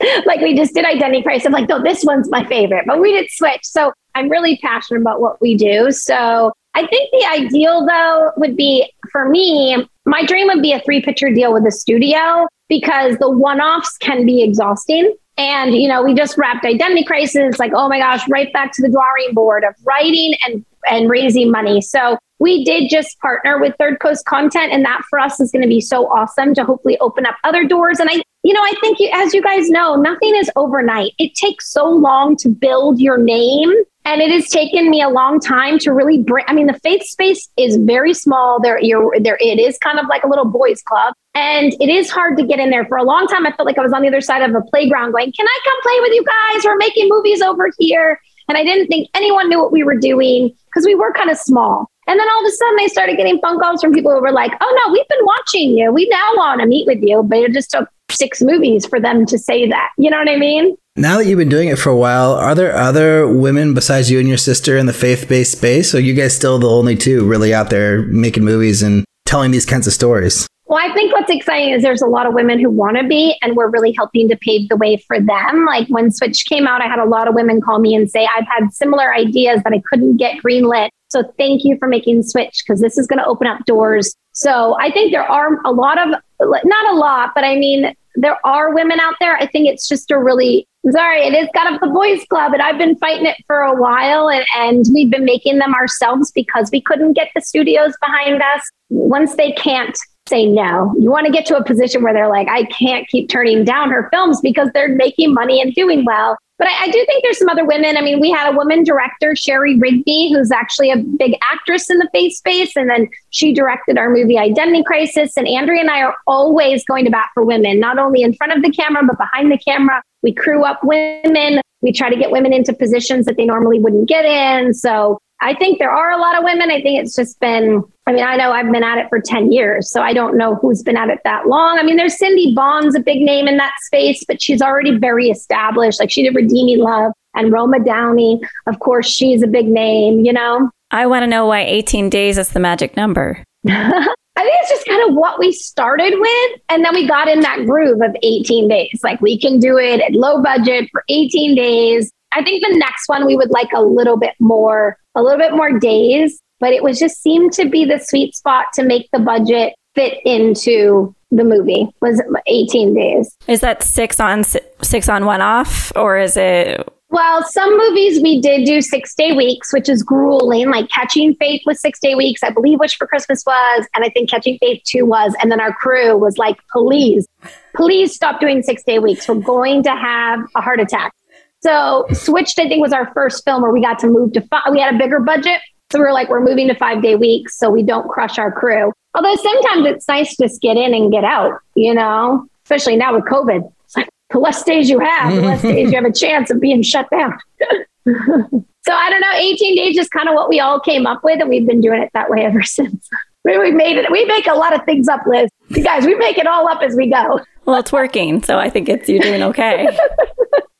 Speaker 3: like we just did Identity Crisis. I'm like, no, this one's my favorite, but we did switch. So I'm really passionate about what we do. So I think the ideal though would be for me, my dream would be a three picture deal with a studio because the one offs can be exhausting. And, you know, we just wrapped Identity Crisis, like, oh my gosh, right back to the drawing board of writing and, and raising money. So we did just partner with Third Coast Content, and that for us is going to be so awesome to hopefully open up other doors. And I, you know, I think you, as you guys know, nothing is overnight. It takes so long to build your name. And it has taken me a long time to really bring. I mean, the faith space is very small. There, you're there. It is kind of like a little boys' club, and it is hard to get in there. For a long time, I felt like I was on the other side of a playground, going, "Can I come play with you guys? We're making movies over here." And I didn't think anyone knew what we were doing because we were kind of small. And then all of a sudden, they started getting phone calls from people who were like, "Oh no, we've been watching you. We now want to meet with you." But it just took six movies for them to say that. You know what I mean?
Speaker 1: Now that you've been doing it for a while, are there other women besides you and your sister in the faith-based space? Or are you guys still the only two really out there making movies and telling these kinds of stories?
Speaker 3: Well, I think what's exciting is there's a lot of women who want to be, and we're really helping to pave the way for them. Like when Switch came out, I had a lot of women call me and say, I've had similar ideas that I couldn't get greenlit. So thank you for making Switch because this is going to open up doors. So I think there are a lot of, not a lot, but I mean, there are women out there. I think it's just a really, sorry, it is kind of the boys club and I've been fighting it for a while and, and we've been making them ourselves because we couldn't get the studios behind us. Once they can't say no, you want to get to a position where they're like, I can't keep turning down her films because they're making money and doing well. But I, I, do think there's some other women. I mean, we had a woman director, Sherry Rigby, who's actually a big actress in the faith space. And then she directed our movie Identity Crisis. And Andrea and I are always going to bat for women, not only in front of the camera, but behind the camera. We crew up women. We try to get women into positions that they normally wouldn't get in. So I think there are a lot of women. I think it's just been, I mean, I know I've been at it for 10 years, so I don't know who's been at it that long. I mean, there's Cindy Bond's a big name in that space, but she's already very established. Like she did Redeeming Love and Roma Downey. Of course, she's a big name, you know?
Speaker 2: I want to know why 18 days is the magic number.
Speaker 3: I think it's just kind of what we started with. And then we got in that groove of 18 days. Like we can do it at low budget for 18 days. I think the next one we would like a little bit more, a little bit more days, but it was just seemed to be the sweet spot to make the budget fit into the movie was 18 days.
Speaker 2: Is that six on six on one off or is it
Speaker 3: well, some movies we did do six day weeks, which is grueling. Like Catching Faith was six day weeks. I believe Wish for Christmas was, and I think Catching Faith 2 was. And then our crew was like, please, please stop doing six day weeks. We're going to have a heart attack. So Switched, I think, was our first film where we got to move to five. We had a bigger budget. So we were like, we're moving to five day weeks so we don't crush our crew. Although sometimes it's nice to just get in and get out, you know, especially now with COVID. It's like the less days you have, the less days you have a chance of being shut down. so I don't know, 18 days is kind of what we all came up with, and we've been doing it that way ever since. we made it. We make a lot of things up, Liz. You guys, we make it all up as we go.
Speaker 2: Well, it's working, so I think it's you're doing okay.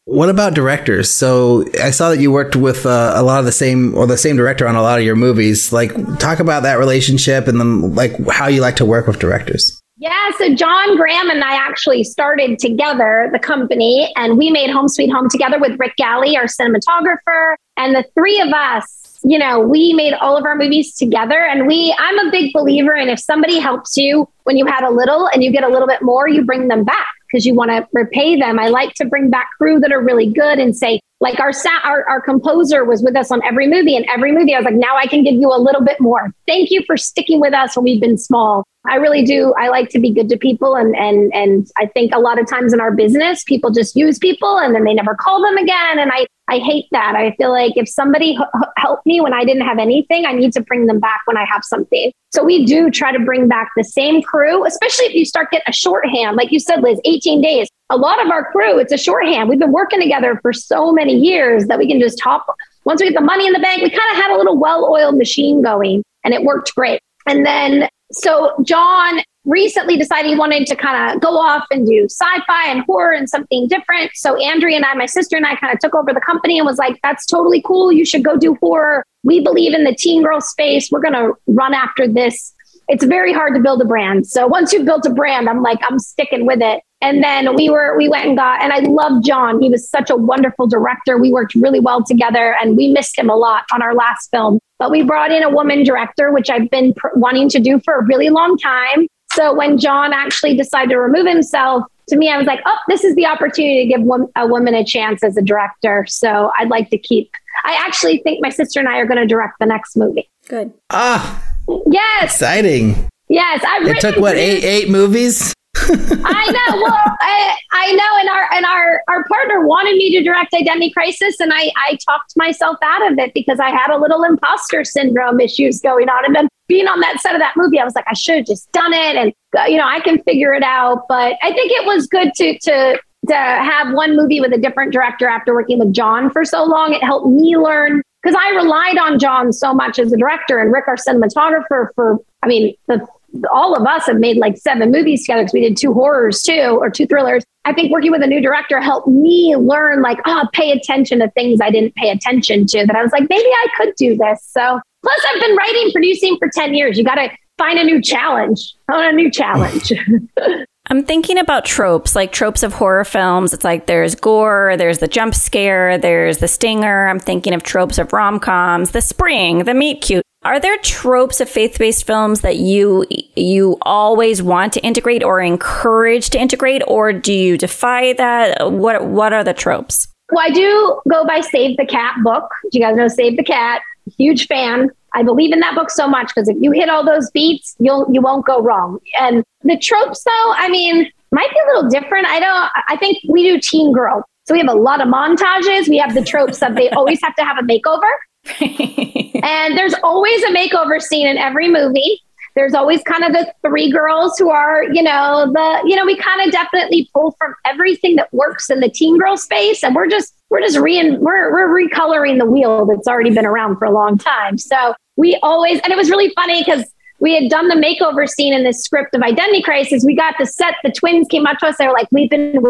Speaker 1: What about directors? So I saw that you worked with uh, a lot of the same or the same director on a lot of your movies. Like, talk about that relationship and then like how you like to work with directors.
Speaker 3: Yeah, so John Graham and I actually started together the company, and we made Home Sweet Home together with Rick Galley, our cinematographer, and the three of us you know, we made all of our movies together and we I'm a big believer in if somebody helps you when you had a little and you get a little bit more, you bring them back because you want to repay them. I like to bring back crew that are really good and say, like our, sa- our our composer was with us on every movie and every movie I was like, now I can give you a little bit more. Thank you for sticking with us when we've been small. I really do. I like to be good to people. And, and, and I think a lot of times in our business, people just use people and then they never call them again. And I, I hate that. I feel like if somebody h- helped me when I didn't have anything, I need to bring them back when I have something. So we do try to bring back the same crew, especially if you start getting a shorthand. Like you said, Liz, 18 days. A lot of our crew, it's a shorthand. We've been working together for so many years that we can just hop. Once we get the money in the bank, we kind of had a little well oiled machine going and it worked great. And then, so John recently decided he wanted to kind of go off and do sci-fi and horror and something different. So Andrea and I, my sister and I kind of took over the company and was like, that's totally cool. You should go do horror. We believe in the teen girl space. We're going to run after this. It's very hard to build a brand. So once you've built a brand, I'm like, I'm sticking with it. And then we were, we went and got, and I love John. He was such a wonderful director. We worked really well together and we missed him a lot on our last film. But we brought in a woman director, which I've been pr- wanting to do for a really long time. So when John actually decided to remove himself, to me, I was like, oh, this is the opportunity to give a woman a chance as a director. So I'd like to keep. I actually think my sister and I are going to direct the next movie.
Speaker 2: Good.
Speaker 1: Ah,
Speaker 3: yes,
Speaker 1: exciting.
Speaker 3: Yes,
Speaker 1: I've. It took what eight eight movies.
Speaker 3: I know. Well, I, I know, and our and our our partner wanted me to direct Identity Crisis, and I I talked myself out of it because I had a little imposter syndrome issues going on, and then being on that set of that movie, I was like, I should have just done it, and uh, you know, I can figure it out. But I think it was good to to to have one movie with a different director after working with John for so long. It helped me learn because I relied on John so much as a director and Rick, our cinematographer, for I mean, the all of us have made like seven movies together because we did two horrors too, or two thrillers. I think working with a new director helped me learn like, oh, pay attention to things I didn't pay attention to that I was like, maybe I could do this. So plus I've been writing, producing for 10 years. You got to find a new challenge. I want a new challenge.
Speaker 2: I'm thinking about tropes, like tropes of horror films. It's like there's gore, there's the jump scare, there's the stinger. I'm thinking of tropes of rom coms, the spring, the meet cute. Are there tropes of faith-based films that you you always want to integrate or encourage to integrate, or do you defy that? What what are the tropes?
Speaker 3: Well, I do go by Save the Cat book. Do you guys know Save the Cat? Huge fan. I believe in that book so much because if you hit all those beats, you'll you won't go wrong. And the tropes, though, I mean, might be a little different. I don't. I think we do teen girl, so we have a lot of montages. We have the tropes of they always have to have a makeover. and there's always a makeover scene in every movie. There's always kind of the three girls who are, you know, the, you know, we kind of definitely pull from everything that works in the teen girl space. And we're just, we're just re we're, we're recoloring the wheel that's already been around for a long time. So we always, and it was really funny because we had done the makeover scene in this script of Identity Crisis. We got the set, the twins came up to us. They were like, we've been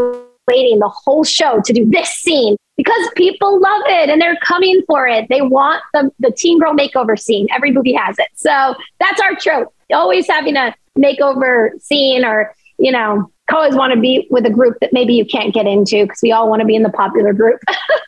Speaker 3: waiting the whole show to do this scene because people love it and they're coming for it. They want the, the teen girl makeover scene. Every movie has it. So that's our trope. Always having a makeover scene or, you know, always want to be with a group that maybe you can't get into because we all want to be in the popular group.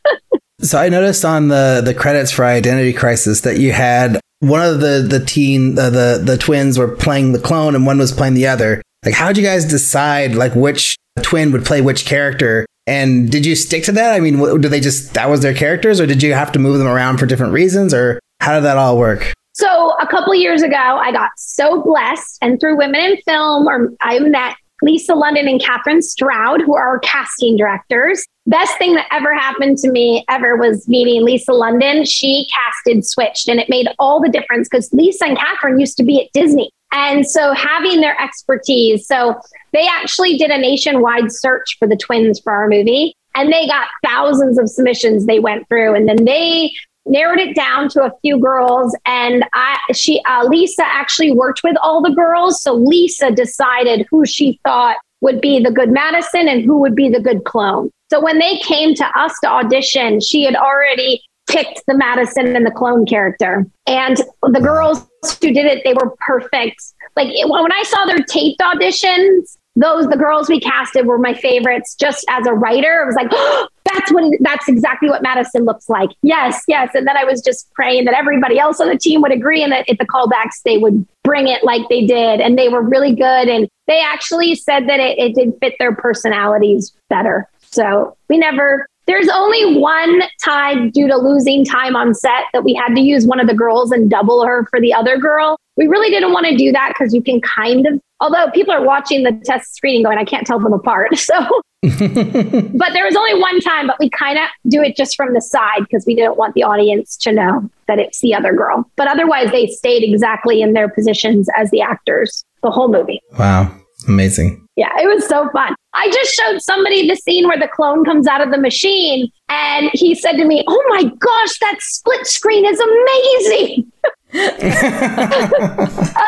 Speaker 1: so I noticed on the the credits for Identity Crisis that you had one of the the teen uh, the the twins were playing the clone and one was playing the other. Like, how'd you guys decide like which twin would play which character? And did you stick to that? I mean, do they just that was their characters, or did you have to move them around for different reasons, or how did that all work?
Speaker 3: So a couple years ago, I got so blessed, and through Women in Film, or I met Lisa London and Catherine Stroud, who are our casting directors. Best thing that ever happened to me ever was meeting Lisa London. She casted Switched, and it made all the difference because Lisa and Catherine used to be at Disney. And so having their expertise, so they actually did a nationwide search for the twins for our movie and they got thousands of submissions they went through and then they narrowed it down to a few girls and I she uh, Lisa actually worked with all the girls so Lisa decided who she thought would be the good Madison and who would be the good clone. So when they came to us to audition, she had already picked the Madison and the clone character. And the girls who did it, they were perfect. Like when I saw their taped auditions, those the girls we casted were my favorites. Just as a writer, I was like, oh, that's what that's exactly what Madison looks like. Yes, yes. And then I was just praying that everybody else on the team would agree, and that at the callbacks they would bring it like they did, and they were really good. And they actually said that it, it did fit their personalities better. So we never there's only one time due to losing time on set that we had to use one of the girls and double her for the other girl. we really didn't want to do that because you can kind of, although people are watching the test screening going, I can't tell them apart. So, but there was only one time, but we kind of do it just from the side because we didn't want the audience to know that it's the other girl. But otherwise, they stayed exactly in their positions as the actors the whole movie.
Speaker 1: Wow. Amazing.
Speaker 3: Yeah, it was so fun. I just showed somebody the scene where the clone comes out of the machine, and he said to me, Oh my gosh, that split screen is amazing. I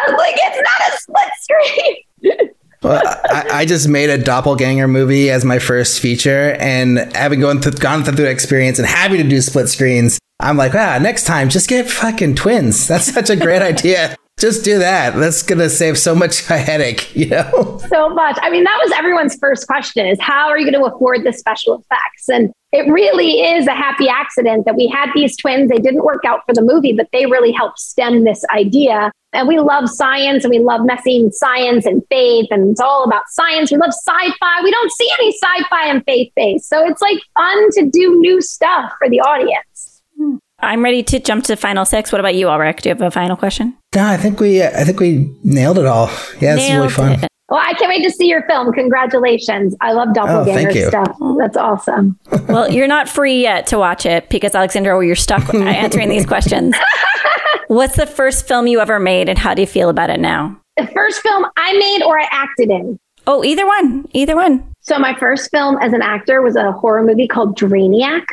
Speaker 3: was like, It's not a split screen.
Speaker 1: Well, I, I, just made a doppelganger movie as my first feature, and having gone through, gone through the experience and having to do split screens, I'm like, ah, next time, just get fucking twins. That's such a great idea. Just do that. That's gonna save so much headache, you know.
Speaker 3: So much. I mean, that was everyone's first question: is how are you going to afford the special effects? And it really is a happy accident that we had these twins. They didn't work out for the movie, but they really helped stem this idea. And we love science and we love messing science and faith, and it's all about science. We love sci fi. We don't see any sci fi and faith based. So it's like fun to do new stuff for the audience.
Speaker 2: I'm ready to jump to final six. What about you, Alrik? Do you have a final question?
Speaker 1: No, I think we I think we nailed it all. Yeah, it's really fun. It.
Speaker 3: Well, I can't wait to see your film. Congratulations. I love oh, doppelganger oh, stuff. That's awesome.
Speaker 2: well, you're not free yet to watch it because Alexandra, you're stuck answering these questions. What's the first film you ever made and how do you feel about it now?
Speaker 3: The first film I made or I acted in.
Speaker 2: Oh, either one. Either one.
Speaker 3: So my first film as an actor was a horror movie called Drainiac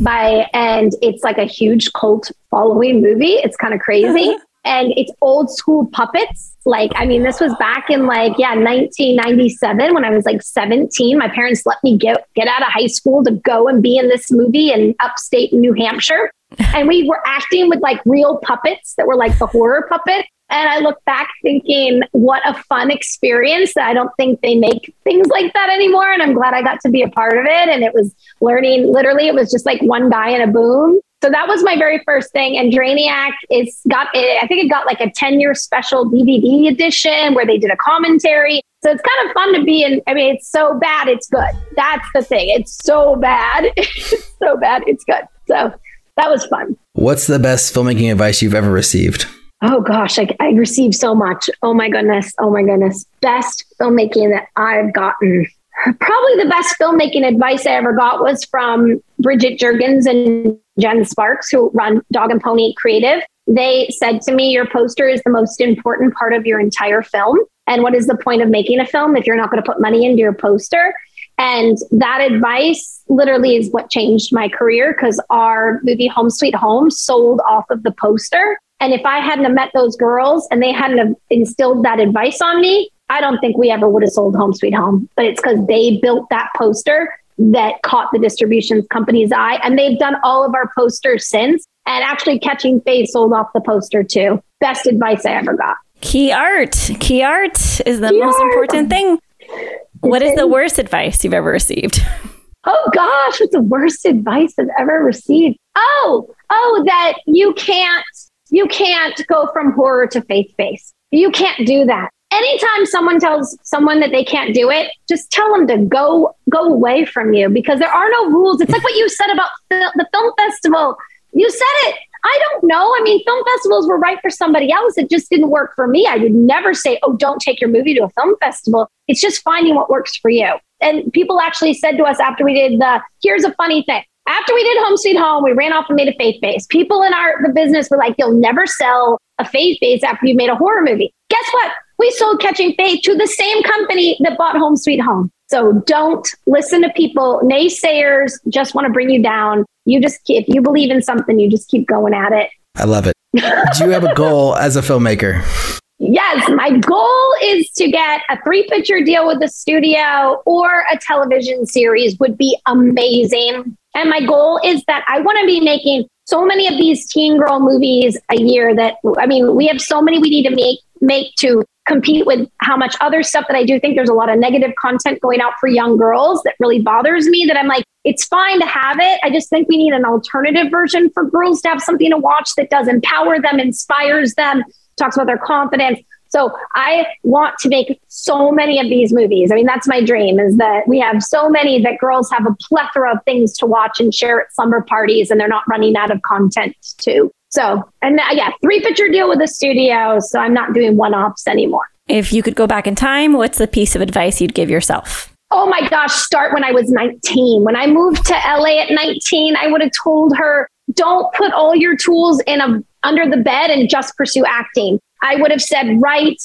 Speaker 3: by and it's like a huge cult following movie. It's kind of crazy. and it's old school puppets. Like, I mean, this was back in like, yeah, 1997 when I was like 17. My parents let me get, get out of high school to go and be in this movie in upstate New Hampshire. And we were acting with like real puppets that were like the horror puppet. And I look back thinking, what a fun experience I don't think they make things like that anymore. And I'm glad I got to be a part of it. And it was learning, literally, it was just like one guy in a boom. So that was my very first thing. And Drainiac is got, I think it got like a 10 year special DVD edition where they did a commentary. So it's kind of fun to be in. I mean, it's so bad, it's good. That's the thing. It's so bad. it's so bad, it's good. So that was fun.
Speaker 1: What's the best filmmaking advice you've ever received?
Speaker 3: Oh gosh, I, I received so much. Oh my goodness. Oh my goodness. Best filmmaking that I've gotten. Probably the best filmmaking advice I ever got was from Bridget Jurgens and Jen Sparks, who run Dog and Pony Creative. They said to me, Your poster is the most important part of your entire film. And what is the point of making a film if you're not going to put money into your poster? And that advice literally is what changed my career because our movie Home Sweet Home sold off of the poster. And if I hadn't have met those girls and they hadn't have instilled that advice on me, I don't think we ever would have sold Home Sweet Home. But it's because they built that poster that caught the distribution company's eye. And they've done all of our posters since. And actually, Catching Faith sold off the poster too. Best advice I ever got.
Speaker 2: Key art. Key art is the Key most art. important thing. What is the worst advice you've ever received?
Speaker 3: Oh gosh, what's the worst advice I've ever received? Oh, oh, that you can't you can't go from horror to faith based. You can't do that. Anytime someone tells someone that they can't do it, just tell them to go go away from you because there are no rules. It's like what you said about the film festival. You said it. I don't know. I mean, film festivals were right for somebody else. It just didn't work for me. I would never say, "Oh, don't take your movie to a film festival." It's just finding what works for you. And people actually said to us after we did the here's a funny thing after we did Home Sweet Home, we ran off and made a faith base. People in our the business were like, "You'll never sell a faith base after you made a horror movie." Guess what? We sold Catching Faith to the same company that bought Home Sweet Home. So don't listen to people. Naysayers just want to bring you down. You just if you believe in something, you just keep going at it.
Speaker 1: I love it. Do you have a goal as a filmmaker?
Speaker 3: Yes, my goal is to get a three picture deal with the studio or a television series would be amazing. And my goal is that I want to be making so many of these teen girl movies a year that I mean, we have so many we need to make make to compete with how much other stuff that I do think there's a lot of negative content going out for young girls that really bothers me that I'm like, it's fine to have it. I just think we need an alternative version for girls to have something to watch that does empower them, inspires them, talks about their confidence. So I want to make so many of these movies. I mean, that's my dream is that we have so many that girls have a plethora of things to watch and share at slumber parties and they're not running out of content too. So, and uh, yeah, three picture deal with the studio. So I'm not doing one offs anymore.
Speaker 2: If you could go back in time, what's the piece of advice you'd give yourself?
Speaker 3: Oh my gosh, start when I was 19. When I moved to LA at 19, I would have told her, don't put all your tools in a under the bed and just pursue acting. I would have said, write,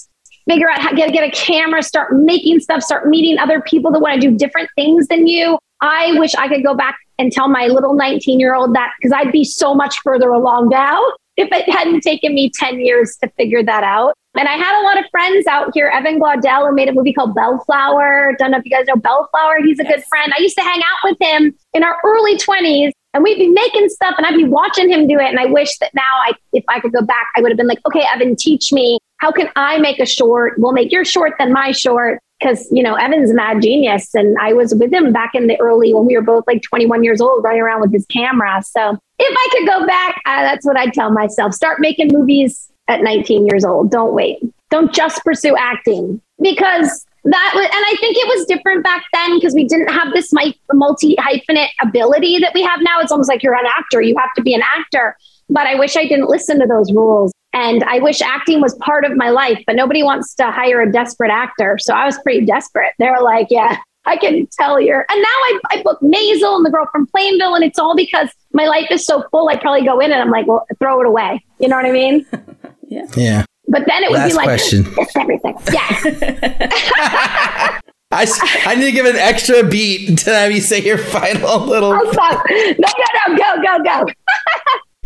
Speaker 3: figure out how to get, get a camera, start making stuff, start meeting other people that want to do different things than you. I wish I could go back and tell my little 19 year old that because I'd be so much further along now if it hadn't taken me 10 years to figure that out. And I had a lot of friends out here. Evan Glodell, who made a movie called Bellflower. Don't know if you guys know Bellflower. He's a yes. good friend. I used to hang out with him in our early 20s and we'd be making stuff and I'd be watching him do it. And I wish that now I, if I could go back, I would have been like, okay, Evan, teach me. How can I make a short? We'll make your short then my short. Cause you know, Evan's a mad genius. And I was with him back in the early when we were both like 21 years old running around with his camera. So if I could go back, uh, that's what I'd tell myself. Start making movies at 19 years old. Don't wait. Don't just pursue acting because that was, and I think it was different back then because we didn't have this multi hyphenate ability that we have now. It's almost like you're an actor, you have to be an actor. But I wish I didn't listen to those rules. And I wish acting was part of my life, but nobody wants to hire a desperate actor. So I was pretty desperate. They were like, yeah, I can tell you're. And now I, I book Maisel and the girl from Plainville. And it's all because my life is so full. I probably go in and I'm like, well, throw it away. You know what I mean?
Speaker 2: yeah.
Speaker 1: Yeah.
Speaker 3: But then it would
Speaker 1: Last
Speaker 3: be like,
Speaker 1: question.
Speaker 3: it's everything. Yeah.
Speaker 1: I, I need to give an extra beat to have you say your final little.
Speaker 3: Oh, stop. No, no, no. Go, go, go.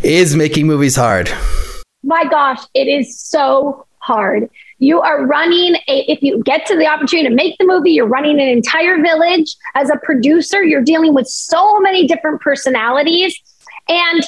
Speaker 1: Is making movies hard?
Speaker 3: My gosh, it is so hard. You are running a, if you get to the opportunity to make the movie, you're running an entire village. As a producer, you're dealing with so many different personalities. And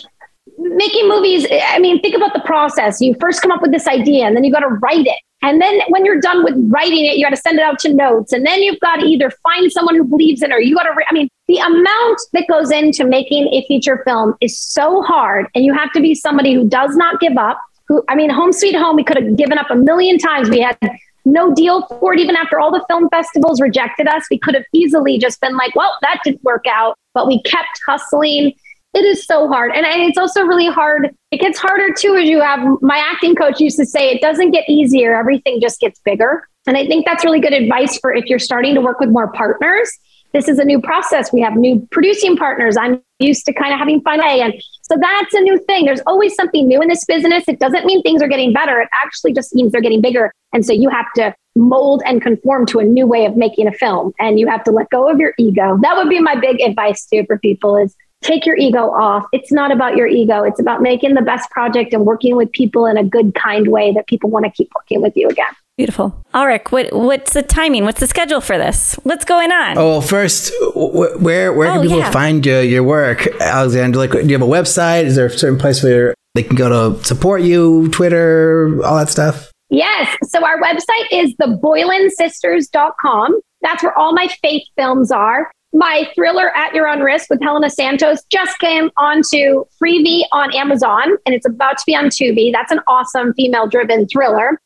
Speaker 3: making movies, I mean, think about the process. You first come up with this idea and then you got to write it. And then when you're done with writing it, you got to send it out to notes. And then you've got to either find someone who believes in it or you got to, re- I mean, the amount that goes into making a feature film is so hard. And you have to be somebody who does not give up. Who, I mean, Home Sweet Home, we could have given up a million times. We had no deal for it. Even after all the film festivals rejected us, we could have easily just been like, well, that didn't work out. But we kept hustling it is so hard. And, and it's also really hard. It gets harder too as you have my acting coach used to say, it doesn't get easier, everything just gets bigger. And I think that's really good advice for if you're starting to work with more partners. This is a new process. We have new producing partners. I'm used to kind of having fun. And so that's a new thing. There's always something new in this business. It doesn't mean things are getting better. It actually just means they're getting bigger. And so you have to mold and conform to a new way of making a film and you have to let go of your ego. That would be my big advice too for people is take your ego off. It's not about your ego. It's about making the best project and working with people in a good, kind way that people want to keep working with you again.
Speaker 2: Beautiful. Alrik, what, what's the timing? What's the schedule for this? What's going on?
Speaker 1: Oh, well, first, where where can oh, people yeah. find your, your work, Alexandra? Like, do you have a website? Is there a certain place where they can go to support you, Twitter, all that stuff?
Speaker 3: Yes. So our website is theboylansisters.com. That's where all my faith films are my thriller at your own risk with helena santos just came onto Freevee on amazon and it's about to be on tubi. That's an awesome female driven thriller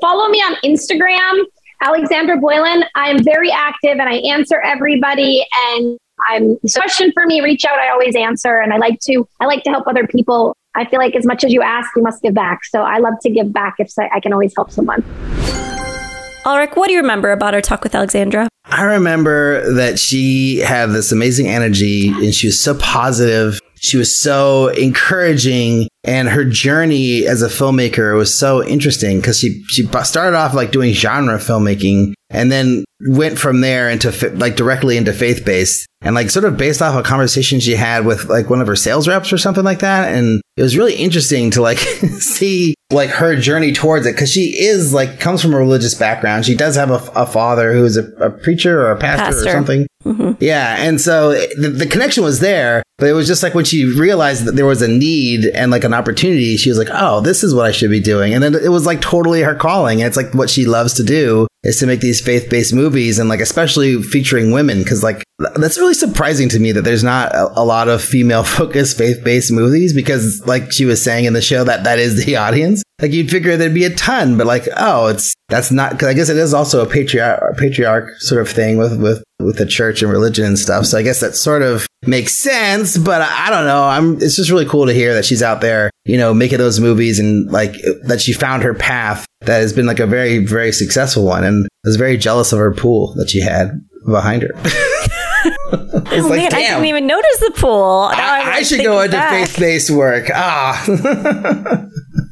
Speaker 3: follow me on instagram alexandra boylan. I am very active and i answer everybody and i'm question for me reach out. I always answer and i like to i like to help other people. I feel like as much as you ask you must give back. So i love to give back if i can always help someone
Speaker 2: Alrik, what do you remember about our talk with Alexandra?
Speaker 1: I remember that she had this amazing energy and she was so positive. She was so encouraging and her journey as a filmmaker was so interesting because she, she started off like doing genre filmmaking and then went from there into like directly into faith based and like sort of based off a conversation she had with like one of her sales reps or something like that. And it was really interesting to like see like her journey towards it because she is like comes from a religious background. She does have a, a father who is a, a, preacher or a pastor, pastor. or something. Mm-hmm. Yeah, and so the, the, connection was there, but it was just like when she realized that there was a need and like an opportunity, she was like, "Oh, this is what I should be doing," and then it was like totally her calling. And it's like what she loves to do, is to make these faith based movies and like especially featuring women because like that's really surprising to me that there's not a, a lot of female focused faith based movies because like she was saying in the show that that is the audience. Like you'd figure there'd be a ton, but like oh, it's that's not because I guess it is also a patriarch patriarch sort of thing with with with the church and religion and stuff. So I guess that sort of makes sense, but I, I don't know. I'm it's just really cool to hear that she's out there, you know, making those movies and like that she found her path that has been like a very very successful one and I was very jealous of her pool that she had behind her.
Speaker 2: oh like, man, damn. I didn't even notice the pool.
Speaker 1: I, I should go into faith based work. Ah.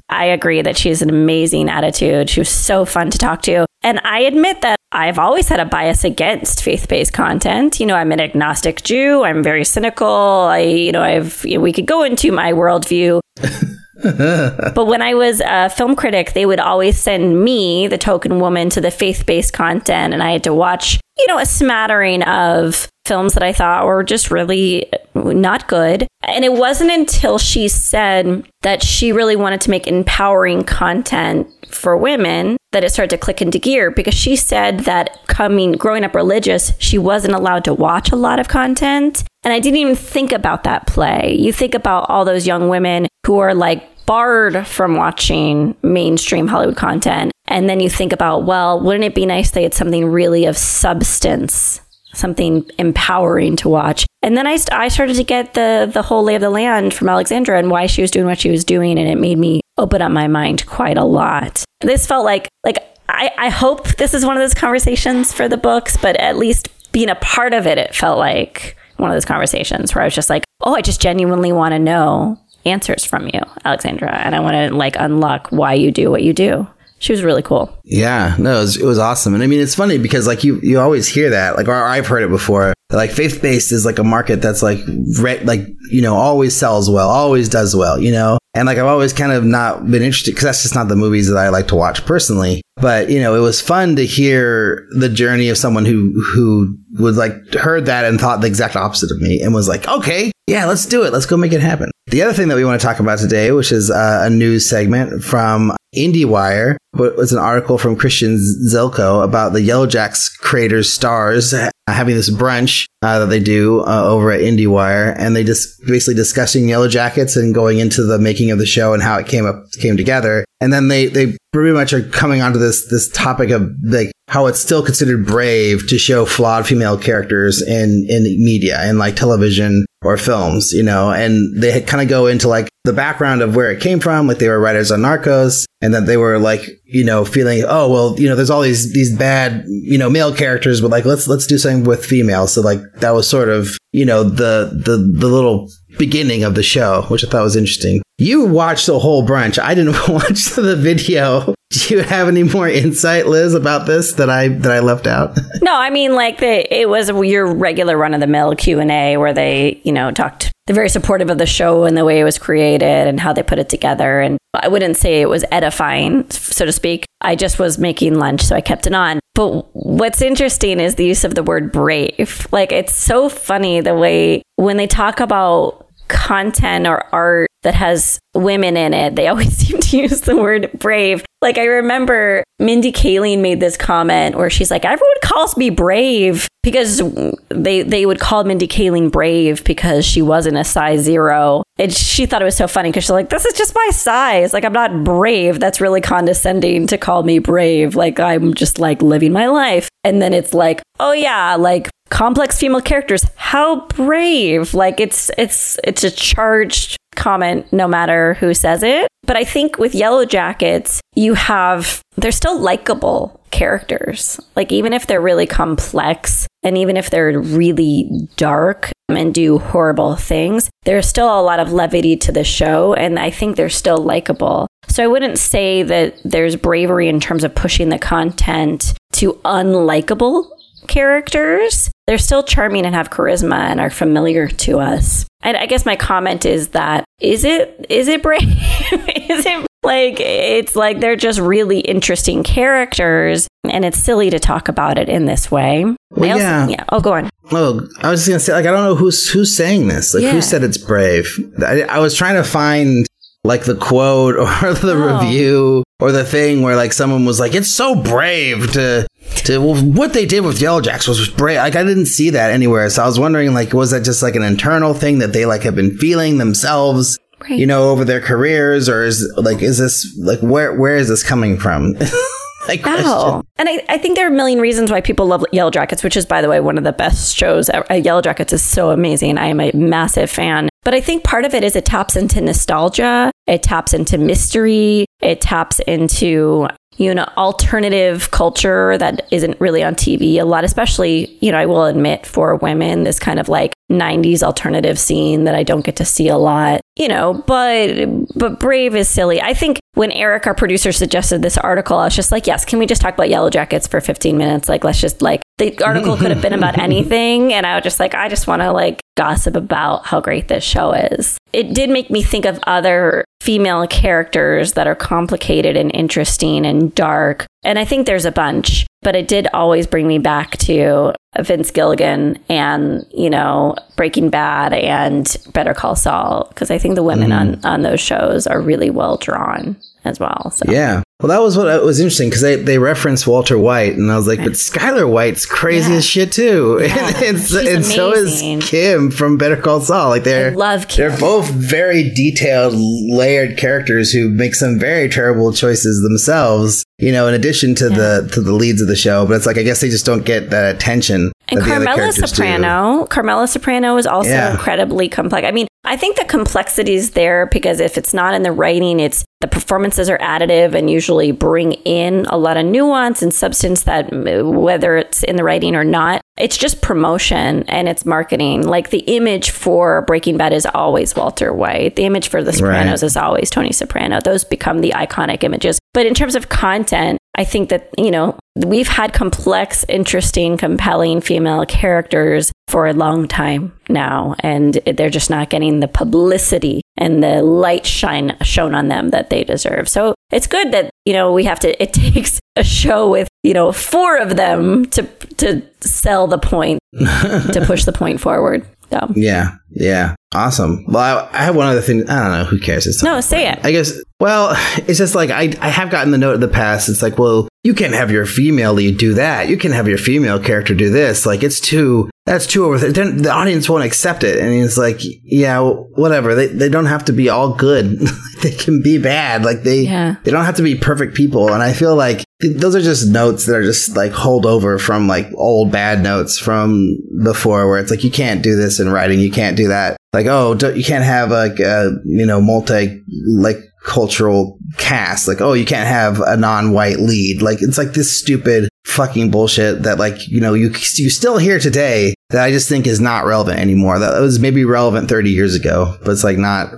Speaker 2: I agree that she has an amazing attitude. She was so fun to talk to. And I admit that I've always had a bias against faith-based content. You know, I'm an agnostic Jew. I'm very cynical. I, you know, I've you know, we could go into my worldview. but when I was a film critic, they would always send me, the token woman, to the faith based content, and I had to watch, you know, a smattering of films that I thought were just really not good. And it wasn't until she said that she really wanted to make empowering content for women that it started to click into gear because she said that coming growing up religious, she wasn't allowed to watch a lot of content. And I didn't even think about that play. You think about all those young women who are like barred from watching mainstream Hollywood content. And then you think about, well, wouldn't it be nice they had something really of substance, something empowering to watch? And then I, st- I started to get the, the whole lay of the land from Alexandra and why she was doing what she was doing. And it made me open up my mind quite a lot. This felt like, like, I, I hope this is one of those conversations for the books, but at least being a part of it, it felt like one of those conversations where I was just like, oh, I just genuinely want to know answers from you, Alexandra, and I want to like unlock why you do what you do. She was really cool.
Speaker 1: Yeah, no, it was, it was awesome. And I mean, it's funny because like you, you always hear that, like, or I've heard it before. Like faith based is like a market that's like, re- like, you know, always sells well, always does well, you know? And like I've always kind of not been interested because that's just not the movies that I like to watch personally. But you know, it was fun to hear the journey of someone who who was like heard that and thought the exact opposite of me and was like, okay, yeah, let's do it. Let's go make it happen. The other thing that we want to talk about today, which is uh, a news segment from IndieWire, was an article from Christian Zilko about the Yellowjackets creators stars having this brunch uh, that they do uh, over at IndieWire, and they just basically discussing Yellowjackets and going into the making of the show and how it came up came together. And then they they pretty much are coming onto this this topic of like how it's still considered brave to show flawed female characters in in media and like television or films, you know, and they kind of go into like the background of where it came from, like they were writers on Narcos, and that they were like, you know, feeling, oh well, you know, there's all these these bad, you know, male characters, but like let's let's do something with females. So like that was sort of, you know, the the the little beginning of the show, which I thought was interesting. You watched the whole brunch. I didn't watch the video. Do you have any more insight, Liz, about this that I that I left out?
Speaker 2: no, I mean like the it was your regular run of the mill Q and A where they you know talked. They're very supportive of the show and the way it was created and how they put it together. And I wouldn't say it was edifying, so to speak. I just was making lunch, so I kept it on. But what's interesting is the use of the word brave. Like it's so funny the way when they talk about content or art that has women in it, they always seem to use the word brave. Like I remember Mindy Kaling made this comment where she's like, everyone calls me brave because they they would call Mindy Kaling brave because she wasn't a size zero. And she thought it was so funny because she's like, this is just my size. Like I'm not brave. That's really condescending to call me brave. Like I'm just like living my life. And then it's like, oh yeah, like complex female characters. How brave. Like it's it's it's a charged comment no matter who says it. But I think with Yellowjackets, you have, they're still likable characters. Like, even if they're really complex and even if they're really dark and do horrible things, there's still a lot of levity to the show. And I think they're still likable. So I wouldn't say that there's bravery in terms of pushing the content to unlikable characters. They're still charming and have charisma and are familiar to us. And I guess my comment is that is it is it brave? is it like it's like they're just really interesting characters and it's silly to talk about it in this way.
Speaker 1: Well, yeah.
Speaker 2: yeah. Oh, go on.
Speaker 1: Oh, I was just gonna say, like, I don't know who's who's saying this. Like, yeah. who said it's brave? I, I was trying to find like the quote or the oh. review or the thing where like someone was like, "It's so brave to to well, what they did with Yellowjackets was great. Like I didn't see that anywhere, so I was wondering, like, was that just like an internal thing that they like have been feeling themselves,
Speaker 2: Right.
Speaker 1: you know, over their careers, or is like is this like where where is this coming from? like,
Speaker 2: Oh, and I, I think there are a million reasons why people love Yellowjackets, which is, by the way, one of the best shows. ever. Uh, Yellowjackets is so amazing. I am a massive fan. But I think part of it is it taps into nostalgia, it taps into mystery, it taps into you know alternative culture that isn't really on TV a lot especially you know I will admit for women this kind of like 90s alternative scene that I don't get to see a lot you know but but Brave is silly. I think when Eric our producer suggested this article I was just like yes can we just talk about Yellowjackets for 15 minutes? Like let's just like the article could have been about anything and I was just like I just want to like gossip about how great this show is. It did make me think of other female characters that are complicated and interesting and dark. And I think there's a bunch, but it did always bring me back to Vince Gilligan and, you know, Breaking Bad and Better Call Saul, because I think the women mm. on, on those shows are really well drawn as well. So.
Speaker 1: Yeah. Well, that was what was interesting because they, they referenced Walter White, and I was like, but Skyler White's crazy
Speaker 2: Yeah.
Speaker 1: as shit too,
Speaker 2: Yeah.
Speaker 1: and, and so is. Kim from Better Call Saul. Like they're
Speaker 2: love Kim.
Speaker 1: they're both very detailed, layered characters who make some very terrible choices themselves. You know, in addition to the to the leads of the show, but it's like I guess they just don't get that attention.
Speaker 2: And
Speaker 1: that the other
Speaker 2: Carmela
Speaker 1: do.
Speaker 2: Soprano, Carmela Soprano is also
Speaker 1: Yeah.
Speaker 2: incredibly complex. I mean, I think the complexity is there because if it's not in the writing, it's the performances are additive and usually bring in a lot of nuance and substance that whether it's in the writing or not, it's just promotion and it's marketing. Like the image for Breaking Bad is always Walter White. The image for The Sopranos
Speaker 1: Right.
Speaker 2: is always Tony Soprano. Those become the iconic images. But in terms of content, I think that, you know, we've had complex, interesting, compelling female characters for a long time now, and they're just not getting the publicity and the light shine shown on them that they deserve. So it's good that, you know, we have to, it takes a show with, you know, four of them to, to sell the point, to push the point forward. So,
Speaker 1: Yeah, yeah, awesome. Well, I, I have one other thing. I don't know. Who cares? It's
Speaker 2: no, say it.
Speaker 1: I guess. Well, it's just like I, I have gotten the note in the past. It's like, well, you can't have your female lead do that. You can have your female character do this. Like it's too. That's too over. Then the audience won't accept it, and it's like, yeah, whatever. They they don't have to be all good. they can be bad. Like they
Speaker 2: Yeah.
Speaker 1: they don't have to be perfect people. And I feel like th- those are just notes that are just like holdover from like old bad notes from before, where it's like you can't do this in writing. You can't do that. Like oh, don't, you can't have like a you know multi like cultural cast. Like oh, you can't have a non-white lead. Like it's like this stupid fucking bullshit that like you know you you still hear today that I just think is not relevant anymore. That was maybe relevant 30 years ago, but it's like not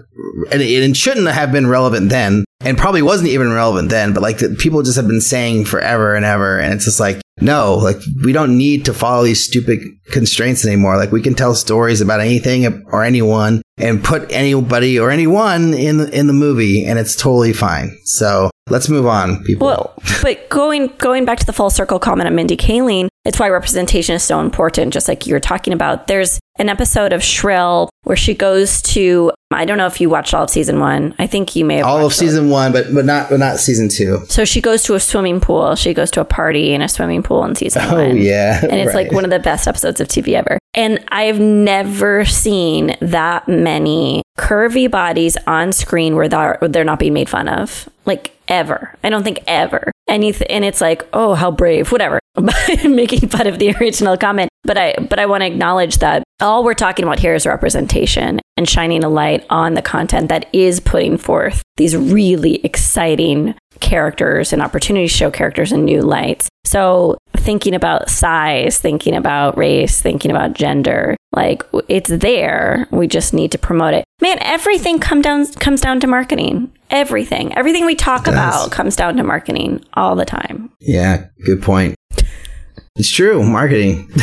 Speaker 1: and it, it shouldn't have been relevant then and probably wasn't even relevant then but like the, people just have been saying forever and ever and it's just like no like we don't need to follow these stupid constraints anymore like we can tell stories about anything or anyone and put anybody or anyone in the, in the movie and it's totally fine so let's move on people
Speaker 2: Well, but going going back to the full circle comment on Mindy Kaling, it's why representation is so important. Just like you were talking about, there's an episode of Shrill where she goes to. I don't know if you watched all of season one. I think you may have
Speaker 1: all of season one but but not but not season two.
Speaker 2: So she goes to a swimming pool. She goes to a party in a swimming pool in season
Speaker 1: Oh,
Speaker 2: one.
Speaker 1: yeah,
Speaker 2: and it's like one of the best episodes of TV ever. And I've never seen that many curvy bodies on screen where they're, they're not being made fun of. Like ever. I don't think ever. Th- and it's like, oh, how brave, whatever. Making fun of the original comment. But I but I want to acknowledge that all we're talking about here is representation and shining a light on the content that is putting forth these really exciting characters and opportunities to show characters in new lights. So thinking about size, thinking about race, thinking about gender, like it's there. We just need to promote it. Man, everything come down comes down to marketing. Everything. Everything we talk about comes down to marketing all the time.
Speaker 1: yeah good point it's true marketing